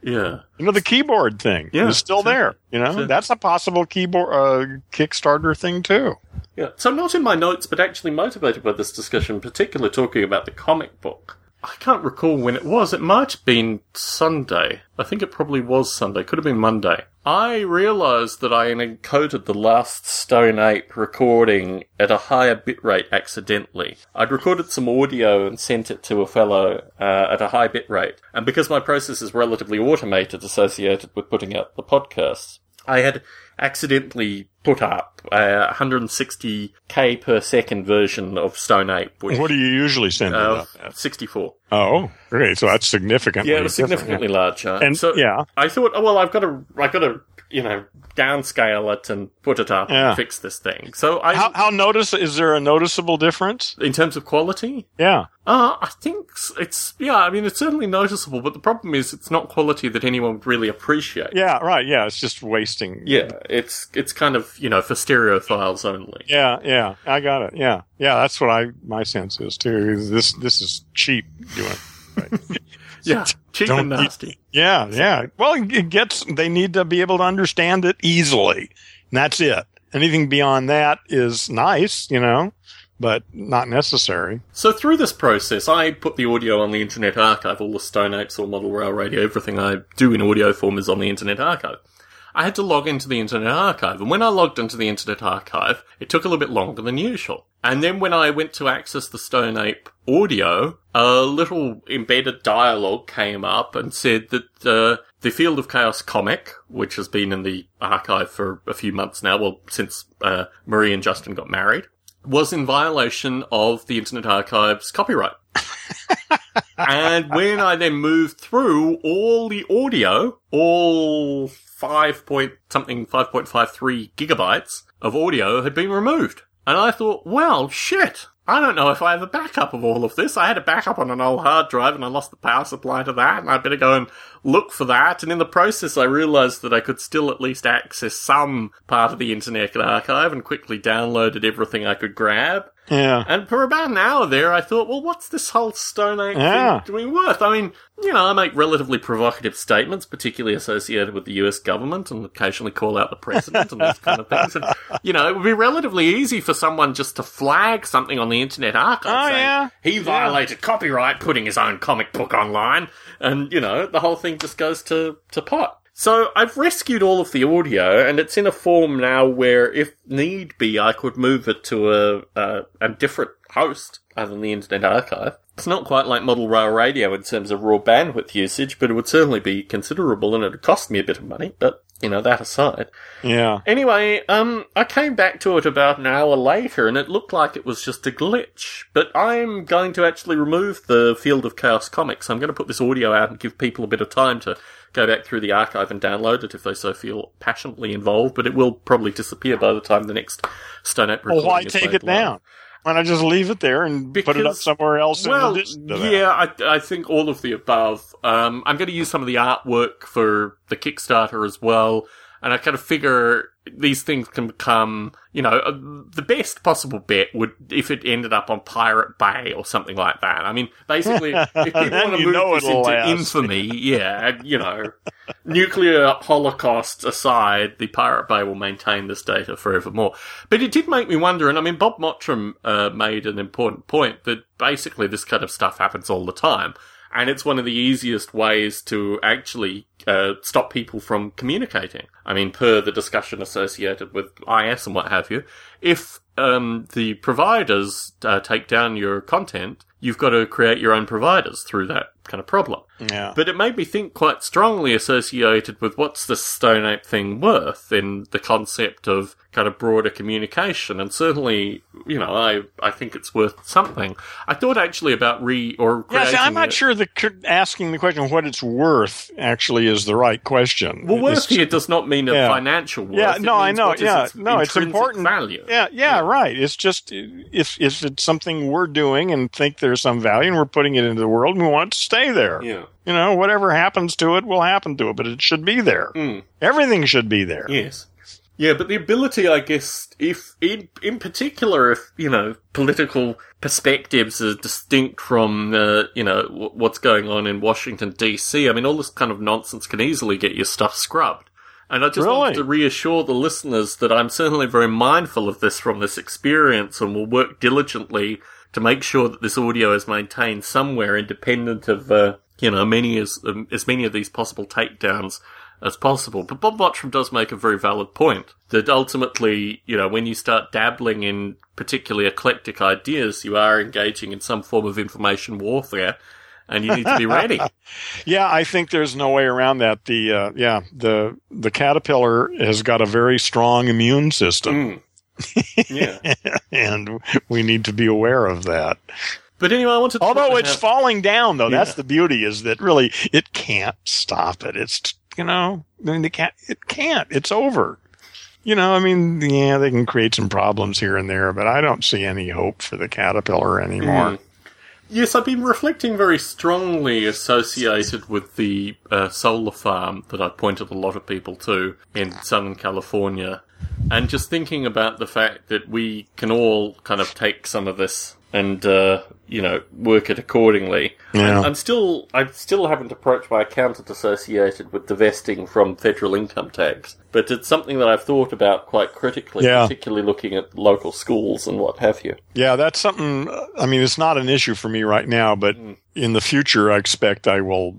Speaker 1: yeah.
Speaker 2: You know, the keyboard thing
Speaker 1: Yeah,
Speaker 2: is still there. You know, that's a possible keyboard uh, Kickstarter thing too.
Speaker 1: Yeah. So not in my notes, but actually motivated by this discussion, particularly talking about the comic book. I can't recall when it was. It might have been Sunday. I think it probably was Sunday. Could have been Monday. I realised that I encoded the last Stone Ape recording at a higher bitrate accidentally. I'd recorded some audio and sent it to a fellow uh, at a high bitrate. And because my process is relatively automated associated with putting out the podcasts, I had accidentally put up a 160k per second version of Stone Ape, which
Speaker 2: What do you usually send it
Speaker 1: uh,
Speaker 2: up
Speaker 1: 64.
Speaker 2: Oh, great. So that's significantly.
Speaker 1: Yeah, it was
Speaker 2: different,
Speaker 1: significantly larger.
Speaker 2: And-
Speaker 1: so
Speaker 2: yeah.
Speaker 1: I thought, oh well, I've got to, I've got to, you know, downscale it and put it up
Speaker 2: Yeah.
Speaker 1: and fix this thing. So I,
Speaker 2: How, how notice is there a noticeable difference?
Speaker 1: in terms of quality,
Speaker 2: Yeah.
Speaker 1: uh, I think it's, yeah, I mean, it's certainly noticeable, but the problem is it's not quality that anyone would really appreciate.
Speaker 2: Yeah, right. Yeah, it's just wasting.
Speaker 1: Yeah, it's, it's kind of, you know, for stereophiles only.
Speaker 2: Yeah, yeah. I got it. Yeah. Yeah, that's what I my sense is too. is This this is cheap doing. Right. <laughs>
Speaker 1: Yeah, <laughs> cheap
Speaker 2: Don't
Speaker 1: and nasty.
Speaker 2: yeah, yeah. Well, it gets they need to be able to understand it easily. And that's it. Anything beyond that is nice, you know, but not necessary.
Speaker 1: So through this process, I put the audio on the Internet Archive, all the Stone Apes, all Model Rail Radio, everything I do in audio form is on the Internet Archive. I had to log into the Internet Archive, and when I logged into the Internet Archive, it took a little bit longer than usual. And then when I went to access the Stone Ape audio, a little embedded dialogue came up and said that uh, the Field of Chaos comic, which has been in the archive for a few months now, well, since uh, Marie and Justin got married, was in violation of the Internet Archive's copyright. <laughs> and when I then moved through all the audio, all five point something, 5.53 gigabytes of audio had been removed. And I thought, well, shit. I don't know if I have a backup of all of this. I had a backup on an old hard drive and I lost the power supply to that and I better go and look for that. And in the process, I realized that I could still at least access some part of the Internet Archive and quickly downloaded everything I could grab.
Speaker 2: Yeah.
Speaker 1: And for about an hour there, I thought, well, what's this whole Stone Ape
Speaker 2: Yeah.
Speaker 1: thing doing worth? I mean, you know, I make relatively provocative statements, particularly associated with the US government, and occasionally call out the president and those kind of things. And, you know, it would be relatively easy for someone just to flag something on the Internet Archive
Speaker 2: Oh,
Speaker 1: saying,
Speaker 2: yeah.
Speaker 1: he violated copyright putting his own comic book online, and, you know, the whole thing just goes to, to pot. So I've rescued all of the audio, and it's in a form now where, if need be, I could move it to a a, a different host other than the Internet Archive. It's not quite like model rail radio in terms of raw bandwidth usage, but it would certainly be considerable, and it'd cost me a bit of money. But you know that aside.
Speaker 2: Yeah.
Speaker 1: Anyway, um, I came back to it about an hour later, and it looked like it was just a glitch. But I'm going to actually remove the Field of Chaos comics. I'm going to put this audio out and give people a bit of time to go back through the archive and download it if they so feel passionately involved. But it will probably disappear by the time the next Stone Ape recording
Speaker 2: Well, why take it down? Why not just leave it there and put it up somewhere else?
Speaker 1: Well, yeah, I, I think all of the above. Um, I'm going to use some of the artwork for the Kickstarter as well, and I kind of figure these things can become, you know, uh, the best possible bet would if it ended up on Pirate Bay or something like that. I mean, basically, if <laughs> people want to move this into
Speaker 2: last.
Speaker 1: infamy, yeah, you know, nuclear holocaust aside, the Pirate Bay will maintain this data forevermore. But it did make me wonder, and I mean, Bob Mottram uh, made an important point that basically this kind of stuff happens all the time. And it's one of the easiest ways to actually uh, stop people from communicating. I mean, per the discussion associated with IS and what have you, if um, the providers uh, take down your content, you've got to create your own providers through that kind of problem.
Speaker 2: yeah.
Speaker 1: But it made me think quite strongly associated with what's the Stone Ape thing worth in the concept of kind of broader communication. And certainly, you know, I, I think it's worth something. I thought actually about re or
Speaker 2: Yeah, see, I'm not
Speaker 1: a-
Speaker 2: sure the asking the question of what it's worth actually is the right question.
Speaker 1: Well, worth
Speaker 2: It's-
Speaker 1: here does not mean a
Speaker 2: Yeah.
Speaker 1: financial worth.
Speaker 2: Yeah, no, I know. Yeah,
Speaker 1: its
Speaker 2: no, it's important.
Speaker 1: Value.
Speaker 2: Yeah, yeah, right. It's just if if it's something we're doing and think there's some value and we're putting it into the world and we want it to stay there.
Speaker 1: Yeah.
Speaker 2: You know, whatever happens to it will happen to it, but it should be there.
Speaker 1: Mm.
Speaker 2: Everything should be there.
Speaker 1: Yes. Yeah, but the ability, I guess, if in in particular, if you know, political perspectives are distinct from uh, you know w- what's going on in Washington D.C. I mean, all this kind of nonsense can easily get your stuff scrubbed. And I just
Speaker 2: Really?
Speaker 1: wanted to reassure the listeners that I'm certainly very mindful of this from this experience, and will work diligently to make sure that this audio is maintained somewhere independent of uh, you know many as um, as many of these possible takedowns as possible. But Bob Mottram does make a very valid point that ultimately, you know, when you start dabbling in particularly eclectic ideas, you are engaging in some form of information warfare, and you need to be ready. <laughs>
Speaker 2: Yeah, I think there's no way around that. The uh, yeah, the the caterpillar has got a very strong immune system,
Speaker 1: Mm. Yeah. <laughs>
Speaker 2: and we need to be aware of that.
Speaker 1: But anyway, I wanted to
Speaker 2: Although it's
Speaker 1: about-
Speaker 2: falling down, though, that's the beauty is that really it can't stop it. It's you know, I mean, it can't. It can't. It's over. You know, I mean, yeah, they can create some problems here and there, but I don't see any hope for the caterpillar anymore.
Speaker 1: Mm. Yes, I've been reflecting very strongly associated with the uh, solar farm that I pointed a lot of people to in Southern California, and just thinking about the fact that we can all kind of take some of this and uh, you know work it accordingly.
Speaker 2: Yeah.
Speaker 1: I'm, still I still haven't approached my accountant associated with divesting from federal income tax, but it's something that I've thought about quite critically,
Speaker 2: Yeah.
Speaker 1: particularly looking at local schools and what have you.
Speaker 2: Yeah, that's something. I mean, it's not an issue for me right now, but in the future, I expect I will,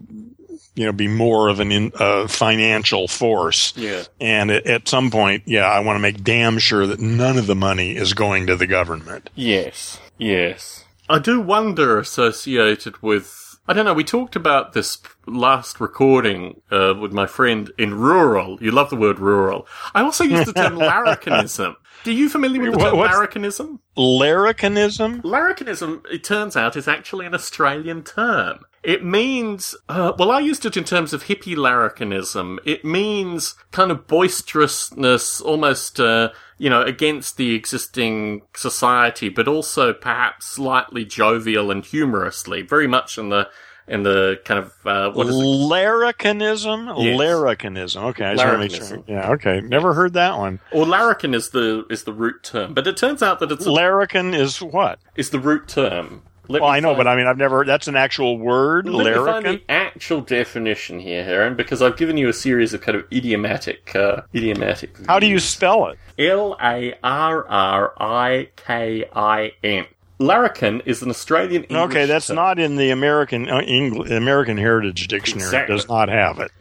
Speaker 2: you know, be more of an in, uh, financial force.
Speaker 1: Yeah.
Speaker 2: And at, at some point, yeah, I want to make damn sure that none of the money is going to the government.
Speaker 1: Yes, yes. I do wonder associated with. I don't know, we talked about this last recording uh, with my friend in rural. You love the word rural. I also use the term <laughs> larrikinism. Do you familiar with the
Speaker 2: What-
Speaker 1: term
Speaker 2: what's-
Speaker 1: larrikinism?
Speaker 2: Larrikinism?
Speaker 1: Larrikinism, it turns out, is actually an Australian term. It means, uh, well, I used it in terms of hippie larrikinism. It means kind of boisterousness, almost, uh, you know, against the existing society, but also perhaps slightly jovial and humorously, very much in the, in the kind of, uh, what is it?
Speaker 2: Larrikinism?
Speaker 1: Yes.
Speaker 2: Larrikinism. Okay, I just want to make sure. Yeah, okay. Never heard that one.
Speaker 1: Or larrikin is the, is the root term, but it turns out that it's, a,
Speaker 2: Larrikin is what?
Speaker 1: is the root term. Let
Speaker 2: Well, I know,
Speaker 1: find-
Speaker 2: but I mean, I've never, that's an actual word,
Speaker 1: Let me find the actual definition here, Heron, because I've given you a series of kind of idiomatic, uh, idiomatic.
Speaker 2: How do you spell it?
Speaker 1: L A R R I K I N. Larrikin is an Australian. English
Speaker 2: Okay, that's
Speaker 1: term.
Speaker 2: not in the American uh, Engl- American Heritage Dictionary. It does not have it.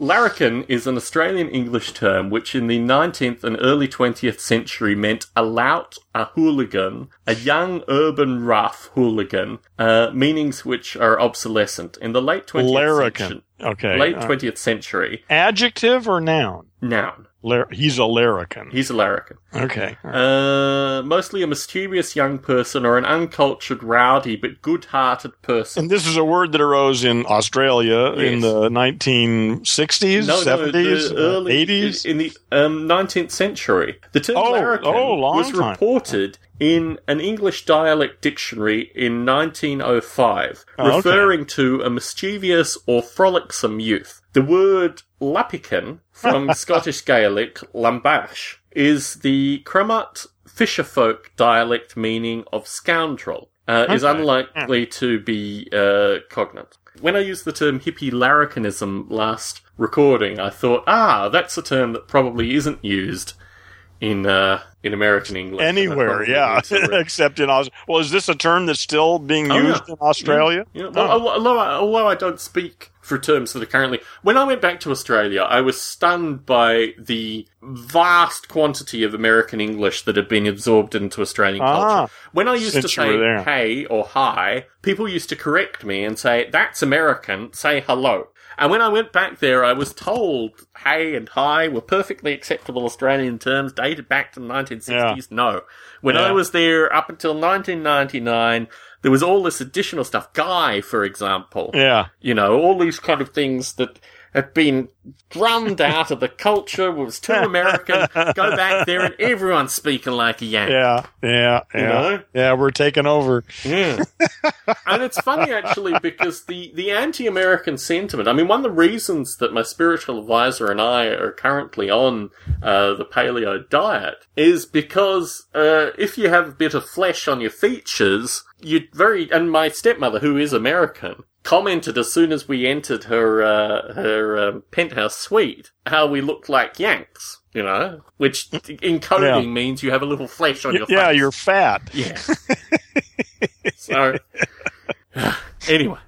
Speaker 1: Larrikin is an Australian English term which in the 19th and early 20th century meant a lout, a hooligan, a young urban rough hooligan, uh, meanings which are obsolescent. In the late 20th
Speaker 2: Larrikin.
Speaker 1: century,
Speaker 2: Okay.
Speaker 1: late
Speaker 2: Uh,
Speaker 1: 20th century,
Speaker 2: adjective or noun?
Speaker 1: noun.
Speaker 2: Lar- he's a larrikin.
Speaker 1: He's a larrikin.
Speaker 2: Okay.
Speaker 1: Uh, mostly a mischievous young person or an uncultured, rowdy, but good-hearted person.
Speaker 2: And this is a word that arose in Australia in the 1960s,
Speaker 1: No, no,
Speaker 2: 70s,
Speaker 1: the early
Speaker 2: 80s.
Speaker 1: in the um, 19th century. The term
Speaker 2: Oh,
Speaker 1: larrikin
Speaker 2: oh,
Speaker 1: was
Speaker 2: time.
Speaker 1: reported in an English dialect dictionary in 1905,
Speaker 2: Oh, okay.
Speaker 1: referring to a mischievous or frolicsome youth. The word lappican from <laughs> Scottish Gaelic lambash is the Cremant fisherfolk dialect meaning of scoundrel. Uh, Is
Speaker 2: Okay.
Speaker 1: unlikely to be uh, cognate. When I used the term hippie larrikinism last recording, I thought, ah, that's a term that probably isn't used in uh, in American English.
Speaker 2: Anywhere, yeah,
Speaker 1: need to re-
Speaker 2: except in Aus. Well, is this a term that's still being
Speaker 1: Oh,
Speaker 2: used
Speaker 1: yeah.
Speaker 2: in Australia?
Speaker 1: Yeah, well,
Speaker 2: Oh.
Speaker 1: although, I, although I don't speak for terms that are currently. When I went back to Australia, I was stunned by the vast quantity of American English that had been absorbed into Australian
Speaker 2: Ah,
Speaker 1: culture. When I used to
Speaker 2: since you were
Speaker 1: say hey or hi, people used to correct me and say, that's American, say hello. And when I went back there, I was told hey and hi were perfectly acceptable Australian terms dated back to the 1960s. No. When
Speaker 2: Yeah.
Speaker 1: I was there up until 1999, there was all this additional stuff. Guy, for example.
Speaker 2: Yeah.
Speaker 1: You know, all these kind of things that had been drummed out of the culture, was too American. Go back there and everyone's speaking like a Yank.
Speaker 2: Yeah. Yeah. Yeah.
Speaker 1: You know?
Speaker 2: Yeah. We're taking over.
Speaker 1: Yeah. and it's funny actually because the, the anti-American sentiment, I mean, one of the reasons that my spiritual advisor and I are currently on uh, the paleo diet is because uh, if you have a bit of flesh on your features, you very, and my stepmother, who is American, commented as soon as we entered her uh, her um, penthouse suite how we looked like Yanks, you know, which in coding
Speaker 2: Yeah.
Speaker 1: means you have a little flesh on
Speaker 2: Y-
Speaker 1: your
Speaker 2: yeah,
Speaker 1: face.
Speaker 2: you're fat.
Speaker 1: Yeah. <laughs> so, <sighs> anyway,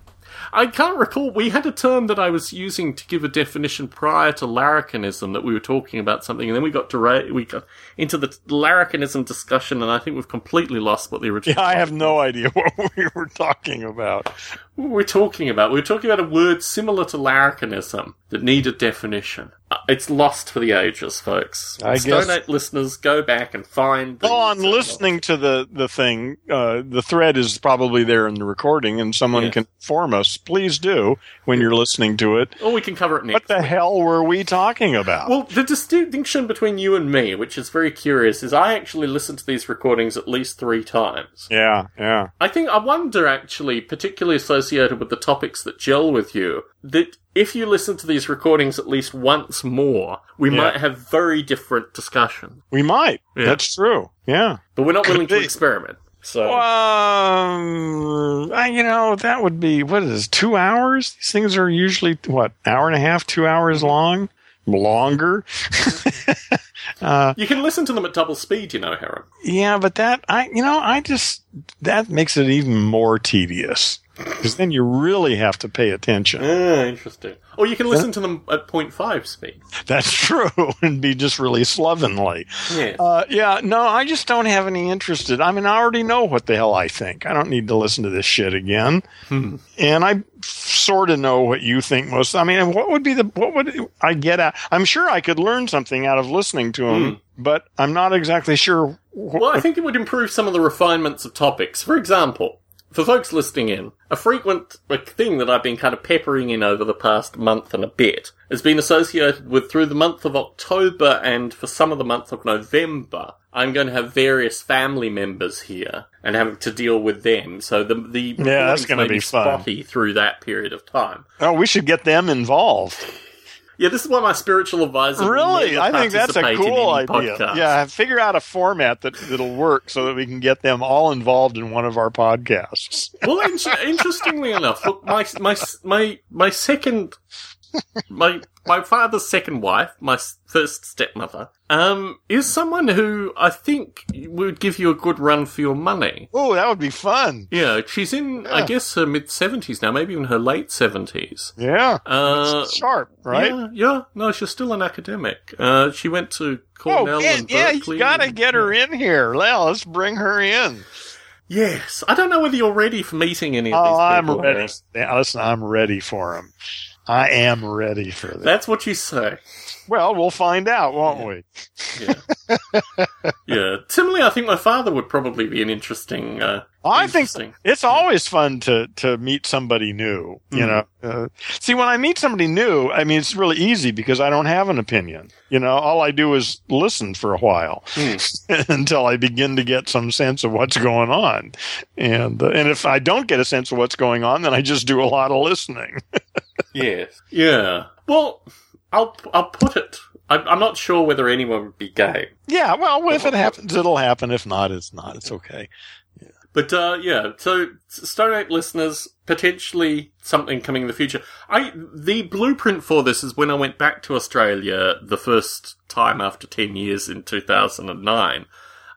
Speaker 1: I can't recall. We had a term that I was using to give a definition prior to larrikinism that we were talking about something, and then we got to ra- we got into the larrikinism discussion, and I think we've completely lost what the original.
Speaker 2: Yeah, I have no idea <laughs> what we were talking about.
Speaker 1: What we were talking about. We were talking about a word similar to larrikinism that needed definition. Uh, It's lost for the ages, folks.
Speaker 2: I
Speaker 1: Stone
Speaker 2: guess-
Speaker 1: Age listeners, go back and find.
Speaker 2: On
Speaker 1: these, uh,
Speaker 2: listening to the the thing. Uh, the thread is probably there in the recording, and someone
Speaker 1: Yes.
Speaker 2: can inform us. Please do when you're listening to it.
Speaker 1: Or we can cover it next.
Speaker 2: What the hell were we talking about?
Speaker 1: Well, the distinction between you and me, which is very curious, is I actually listen to these recordings at least three times.
Speaker 2: yeah, yeah.
Speaker 1: I think, I wonder actually, particularly associated with the topics that gel with you, that if you listen to these recordings at least once more, we
Speaker 2: Yeah.
Speaker 1: might have very different discussions.
Speaker 2: We might.
Speaker 1: Yeah.
Speaker 2: That's true. Yeah.
Speaker 1: But we're not
Speaker 2: Could
Speaker 1: willing to experiment. So,
Speaker 2: Um, I- you know, that would be what is two hours? These things are usually what hour and a half, two hours long, longer. <laughs> uh,
Speaker 1: you can listen to them at double speed, you know, Heron.
Speaker 2: yeah, but that I, you know, I just that makes it even more tedious because then you really have to pay attention.
Speaker 1: Ah, interesting. Or you can listen to them at 0.5 speed.
Speaker 2: That's <laughs> true, and be just really slovenly.
Speaker 1: Yeah.
Speaker 2: Uh, yeah, no, I just don't have any interest. in- I mean, I already know what the hell I think. I don't need to listen to this shit again.
Speaker 1: Hmm.
Speaker 2: And I sort of know what you think most. I mean, what would be the what would I get at? I'm sure I could learn something out of listening to him, but I'm not exactly sure. wh-
Speaker 1: Well, I think it would improve some of the refinements of topics. For example, for folks listening in, a frequent like, thing that I've been kind of peppering in over the past month and a bit has been associated with through the month of October and for some of the month of November. I'm going to have various family members here and having to deal with them. So the the
Speaker 2: Yeah, that's gonna
Speaker 1: may
Speaker 2: be fun.
Speaker 1: spotty through that period of time.
Speaker 2: oh, we should get them involved.
Speaker 1: Yeah, this is why my spiritual advisor.
Speaker 2: Really, I think that's a cool idea.
Speaker 1: podcast.
Speaker 2: Yeah, figure out a format that that'll work so that we can get them all involved in one of our podcasts.
Speaker 1: well, in- interestingly enough, look, my my my my second my my father's second wife, my first stepmother, um, is someone who I think would give you a good run for your money.
Speaker 2: Oh, that would be fun.
Speaker 1: Yeah, she's in, I guess, her mid seventies now, maybe even her late seventies.
Speaker 2: Yeah.
Speaker 1: Uh,
Speaker 2: Sharp, right?
Speaker 1: Yeah, yeah. No, she's still an academic. Uh, she went to
Speaker 2: Oh,
Speaker 1: Cornell
Speaker 2: yeah,
Speaker 1: and
Speaker 2: yeah,
Speaker 1: Berkeley.
Speaker 2: you gotta get her in here. Well, let's bring her in.
Speaker 1: Yes, I don't know whether you're ready for meeting any of
Speaker 2: Oh,
Speaker 1: these
Speaker 2: I'm ready. Yeah, listen, I'm ready for him. I am ready for this.
Speaker 1: That's what you say.
Speaker 2: Well, we'll find out, won't we?
Speaker 1: Yeah. yeah. Similarly, I think my father would probably be an interesting. Uh,
Speaker 2: I think
Speaker 1: interesting.
Speaker 2: it's always fun to to meet somebody new. You
Speaker 1: Mhm.
Speaker 2: know, uh, see when I meet somebody new, I mean it's really easy because I don't have an opinion. You know, all I do is listen for a while
Speaker 1: Hmm. <laughs>
Speaker 2: until I begin to get some sense of what's going on. And uh, and if I don't get a sense of what's going on, then I just do a lot of listening. <laughs>
Speaker 1: Yes. Yeah. Well, I'll I'll put it. I'm, I'm not sure whether anyone would be gay,
Speaker 2: yeah, well, if it happens, it'll happen. If not, it's not. It's okay.
Speaker 1: but uh, yeah. So Stone Ape listeners, potentially something coming in the future. I the blueprint for this is when I went back to Australia the first time after ten years in 2009.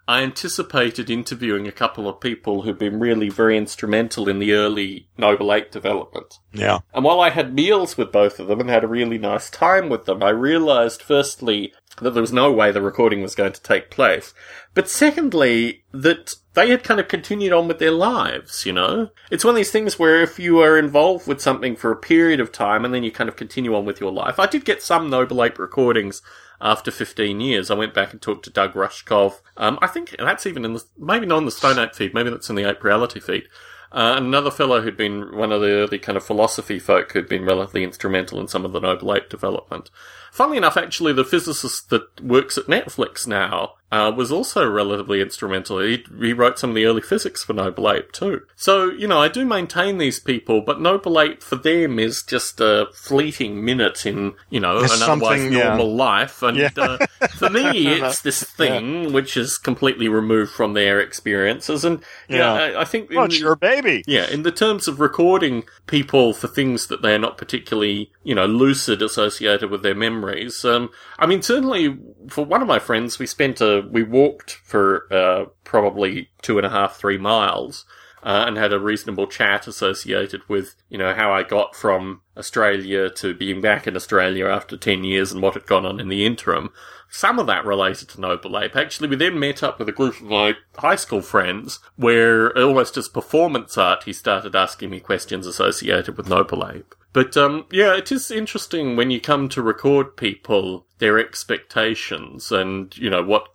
Speaker 1: I anticipated interviewing a couple of people who've been really very instrumental in the early Noble Ape development.
Speaker 2: Yeah.
Speaker 1: And while I had meals with both of them and had a really nice time with them, I realized firstly that there was no way the recording was going to take place. But secondly, that they had kind of continued on with their lives, you know? It's one of these things where if you are involved with something for a period of time and then you kind of continue on with your life. I did get some Noble Ape recordings after 15 years. I went back and talked to Doug Rushkov. Um, I think that's even in the, maybe not in the Stone Ape feed, maybe that's in the Ape Reality feed. Uh, another fellow who'd been one of the early kind of philosophy folk who'd been relatively instrumental in some of the Noble Ape development. Funnily enough, actually, the physicist that works at Netflix now uh, was also relatively instrumental. He, he wrote some of the early physics for Noble Ape too. So, you know, I do maintain these people, but Noble Ape for them is just a fleeting minute in, you know, an otherwise
Speaker 2: something, yeah.
Speaker 1: normal life. And
Speaker 2: Yeah.
Speaker 1: uh, for me, <laughs> it's this thing which is completely removed from their experiences. And, yeah,
Speaker 2: Yeah.
Speaker 1: I, I think...
Speaker 2: Well, it's your baby.
Speaker 1: yeah, in the terms of recording people for things that they're not particularly, you know, lucid associated with their memories. Um, I mean, certainly for one of my friends, we spent a, we walked for, uh, probably two and a half, three miles. Uh, and had a reasonable chat associated with, you know, how I got from Australia to being back in Australia after 10 years and what had gone on in the interim. Some of that related to Noble Ape. Actually, we then met up with a group of my high school friends where almost as performance art, he started asking me questions associated with Noble Ape. But, um, yeah, it is interesting when you come to record people, their expectations and, you know, what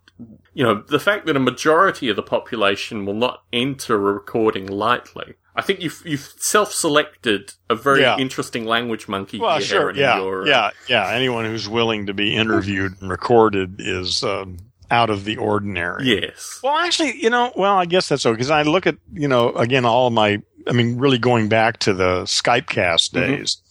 Speaker 1: you know, the fact that a majority of the population will not enter a recording lightly. I think you've you've self-selected a very
Speaker 2: Yeah.
Speaker 1: interesting language monkey.
Speaker 2: Well,
Speaker 1: here,
Speaker 2: sure. Yeah.
Speaker 1: your, uh,
Speaker 2: yeah. Yeah. Anyone who's willing to be interviewed and recorded is um, out of the ordinary.
Speaker 1: Yes.
Speaker 2: Well, actually, you know, well, I guess that's okay. Because I look at, you know, again, all of my, I mean, really going back to the Skype cast
Speaker 1: Mhm.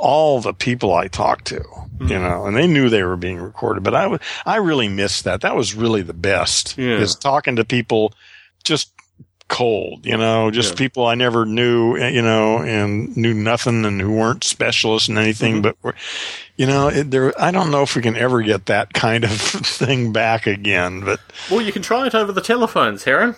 Speaker 2: All the people I talked to, you
Speaker 1: Mhm.
Speaker 2: know, and they knew they were being recorded, but I w- I really missed that. That was really the best
Speaker 1: Yeah.
Speaker 2: is talking to people just cold, you know, just
Speaker 1: Yeah.
Speaker 2: people I never knew, you know, and knew nothing and who weren't specialists in anything,
Speaker 1: Mhm.
Speaker 2: but were, you know, it, there, I don't know if we can ever get that kind of <laughs> thing back again, but
Speaker 1: Well, you can try it over the telephones, Heron.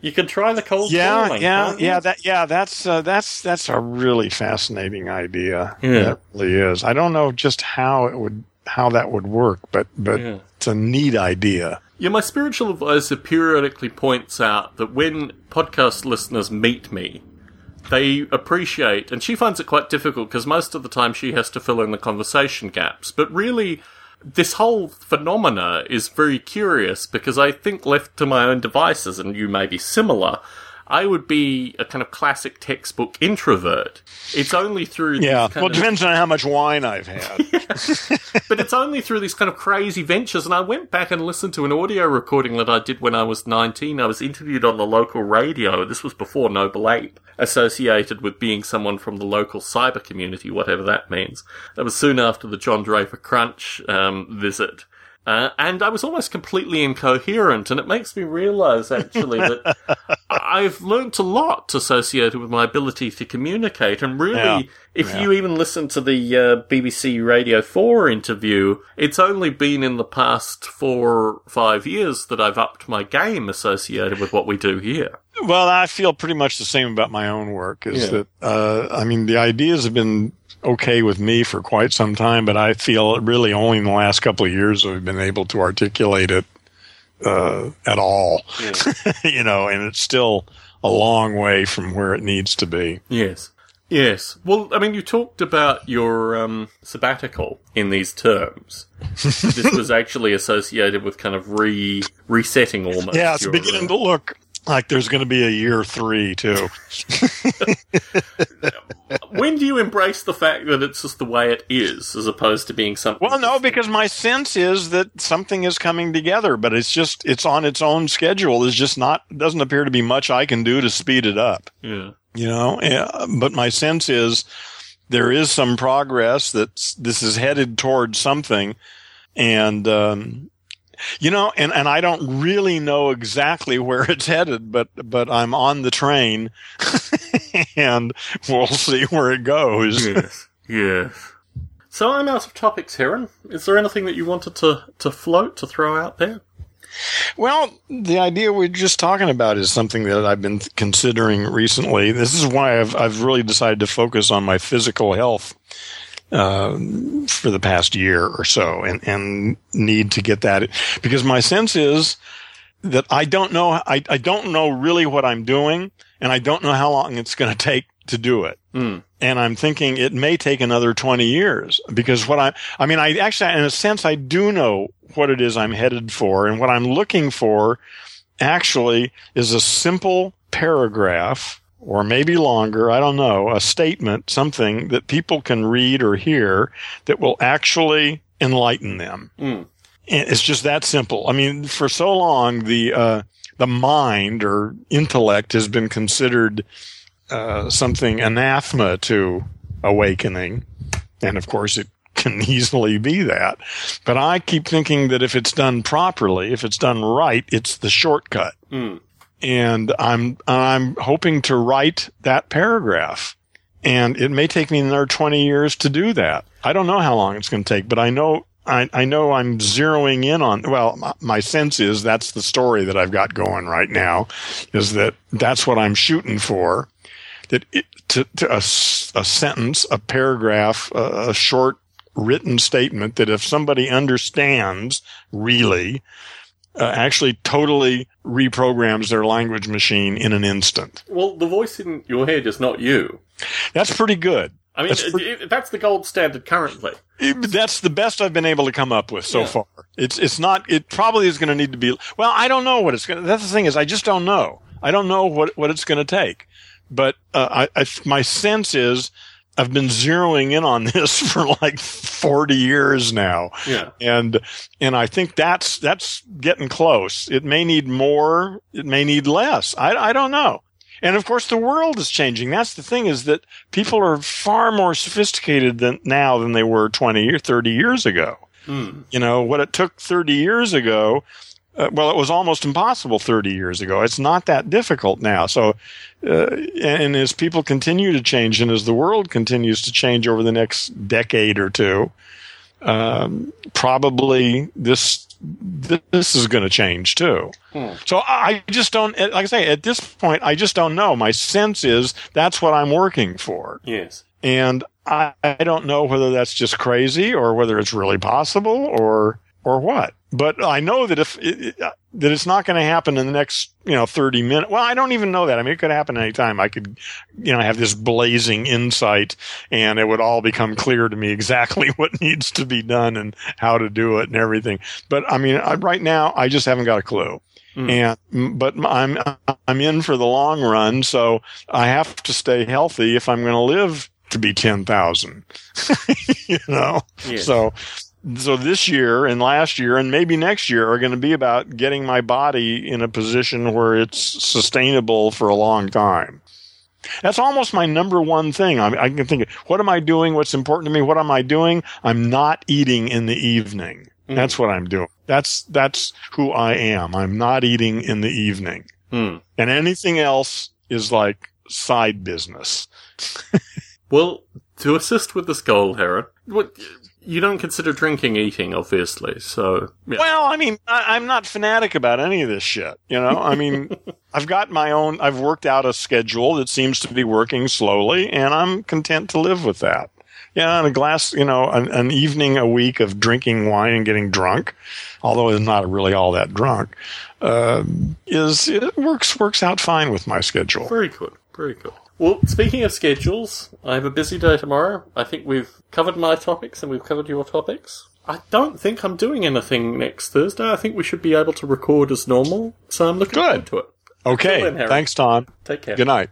Speaker 1: You can try the cold
Speaker 2: yeah,
Speaker 1: calling.
Speaker 2: yeah, yeah. That yeah, that's uh, that's that's a really fascinating idea.
Speaker 1: Yeah.
Speaker 2: That really is. I don't know just how it would how that would work, but but
Speaker 1: Yeah.
Speaker 2: it's a neat idea.
Speaker 1: Yeah, my spiritual advisor periodically points out that when podcast listeners meet me, they appreciate, and she finds it quite difficult because most of the time she has to fill in the conversation gaps. But really, this whole phenomena is very curious because I think left to my own devices, and you may be similar, I would be a kind of classic textbook introvert. It's only through
Speaker 2: Yeah.
Speaker 1: kind
Speaker 2: Well, it
Speaker 1: of-
Speaker 2: depends on how much wine I've had. <laughs>
Speaker 1: but it's only through these kind of crazy ventures. And I went back and listened to an audio recording that I did when I was 19. I was interviewed on the local radio. This was before Noble Ape, associated with being someone from the local cyber community, whatever that means. That was soon after the John Draper Crunch um, visit. Uh, and I was almost completely incoherent, and it makes me realize actually that <laughs> I've learnt a lot associated with my ability to communicate, and really,
Speaker 2: Yeah.
Speaker 1: if
Speaker 2: Yeah.
Speaker 1: you even listen to the uh, BBC Radio 4 interview, it's only been in the past four, five years that I've upped my game associated with what we do here.
Speaker 2: Well, I feel pretty much the same about my own work. Is
Speaker 1: Yeah.
Speaker 2: that uh, I mean the ideas have been okay with me for quite some time, but I feel really only in the last couple of years have been able to articulate it uh, at all. <laughs> you know, and it's still a long way from where it needs to be.
Speaker 1: Yes. Yes. Well, I mean, you talked about your um, sabbatical in these terms. <laughs> this was actually associated with kind of re resetting almost.
Speaker 2: Yeah, it's
Speaker 1: your,
Speaker 2: beginning
Speaker 1: uh,
Speaker 2: to look like there's going to be a year three too. <laughs>
Speaker 1: when do you embrace the fact that it's just the way it is, as opposed to being something?
Speaker 2: Well, no, because my sense is that something is coming together, but it's just it's on its own schedule. There's just not doesn't appear to be much I can do to speed it up.
Speaker 1: yeah.
Speaker 2: You know, Yeah, but my sense is there is some progress that this is headed towards something, and um, you know, and and I don't really know exactly where it's headed, but but I'm on the train, <laughs> and we'll see where it goes.
Speaker 1: Yes. yes. So I'm out of topics, Heron. Is there anything that you wanted to, to float, to throw out there?
Speaker 2: Well, the idea we're just talking about is something that I've been considering recently. This is why I've I've really decided to focus on my physical health uh, for the past year or so, and and need to get that because my sense is that I don't know I, I don't know really what I'm doing, and I don't know how long it's going to take to do it.
Speaker 1: Hmm.
Speaker 2: And I'm thinking it may take another 20 years because what I, I mean, I actually, in a sense, I do know what it is I'm headed for. And what I'm looking for actually is a simple paragraph or maybe longer. I don't know, a statement, something that people can read or hear that will actually enlighten them. And It's just that simple. I mean, for so long, the, uh, the mind or intellect has been considered uh, something anathema to awakening. And of course, it can <laughs> easily be that. But I keep thinking that if it's done properly, if it's done right, it's the shortcut.
Speaker 1: Hmm.
Speaker 2: And I'm, I'm hoping to write that paragraph. And it may take me another 20 years to do that. I don't know how long it's going to take, but I know, I, I know I'm zeroing in on, well, my, sense is that's the story that I've got going right now is that that's what I'm shooting for that it, to, to a, a sentence, a paragraph, a, a short written statement that if somebody understands really, uh, actually totally reprograms their language machine in an instant.
Speaker 1: Well, the voice in your head is not you.
Speaker 2: That's pretty good.
Speaker 1: I mean,
Speaker 2: That's
Speaker 1: that's,
Speaker 2: pre-
Speaker 1: that's the gold standard currently.
Speaker 2: It- That's the best I've been able to come up with so
Speaker 1: Yeah.
Speaker 2: far. It's it's not. It probably is going to need to be. Well, I don't know what it's going. to That's the thing is, I just don't know. I don't know what what it's going to take. But uh, I, I my sense is I've been zeroing in on <laughs> this for like forty years now,
Speaker 1: Yeah.
Speaker 2: and and I think that's that's getting close. It may need more. It may need less. I I don't know. And of course, the world is changing. That's the thing is that people are far more sophisticated than now than they were 20 or 30 years ago.
Speaker 1: Hmm.
Speaker 2: You know, what it took 30 years ago, uh, well, it was almost impossible 30 years ago. It's not that difficult now. So, uh, and as people continue to change and as the world continues to change over the next decade or two, um, probably this this is going to change too. So I I just don't, like I say, at this point, I just don't know. My sense is that's what I'm working for.
Speaker 1: Yes.
Speaker 2: And I, I don't know whether that's just crazy or whether it's really possible or, or what. But I know that if it, it- uh, that it's not going to happen in the next, you know, 30 minutes. Well, I don't even know that. I mean, it could happen any time. I could, you know, have this blazing insight and it would all become clear to me exactly <laughs> what needs to be done and how to do it and everything. But I mean, I, right now, I just haven't got a clue. Hmm. And, but I'm, I'm in for the long run. So I have to stay healthy if I'm going to live to be 10,000, <laughs> you know?
Speaker 1: Yes.
Speaker 2: So, so this year and last year and maybe next year are going to be about getting my body in a position where it's sustainable for a long time. That's almost my number one thing. I, I can think, of, what am I doing? What's important to me? What am I doing? I'm not eating in the evening. That's what I'm doing. That's, that's who I am. I'm not eating in the evening.
Speaker 1: Hmm.
Speaker 2: And anything else is like side business. <laughs>
Speaker 1: Well, to assist with this goal, Heron, what you don't consider drinking eating, obviously. So yeah.
Speaker 2: Well, I mean, I, I'm not fanatic about any of this shit. You know, I mean, <laughs> I've got my own, I've worked out a schedule that seems to be working slowly, and I'm content to live with that. Yeah, and a glass, you know, an, an evening a week of drinking wine and getting drunk, although I'm not really all that drunk, uh, is it works works out fine with my schedule.
Speaker 1: very good, very good. Well, speaking of schedules, I have a busy day tomorrow. I think we've covered my topics and we've covered your topics. I don't think I'm doing anything next Thursday. I think we should be able to record as normal. So I'm looking
Speaker 2: Good.
Speaker 1: forward to it.
Speaker 2: Okay,
Speaker 1: then,
Speaker 2: thanks, Tom.
Speaker 1: Take care.
Speaker 2: Good night.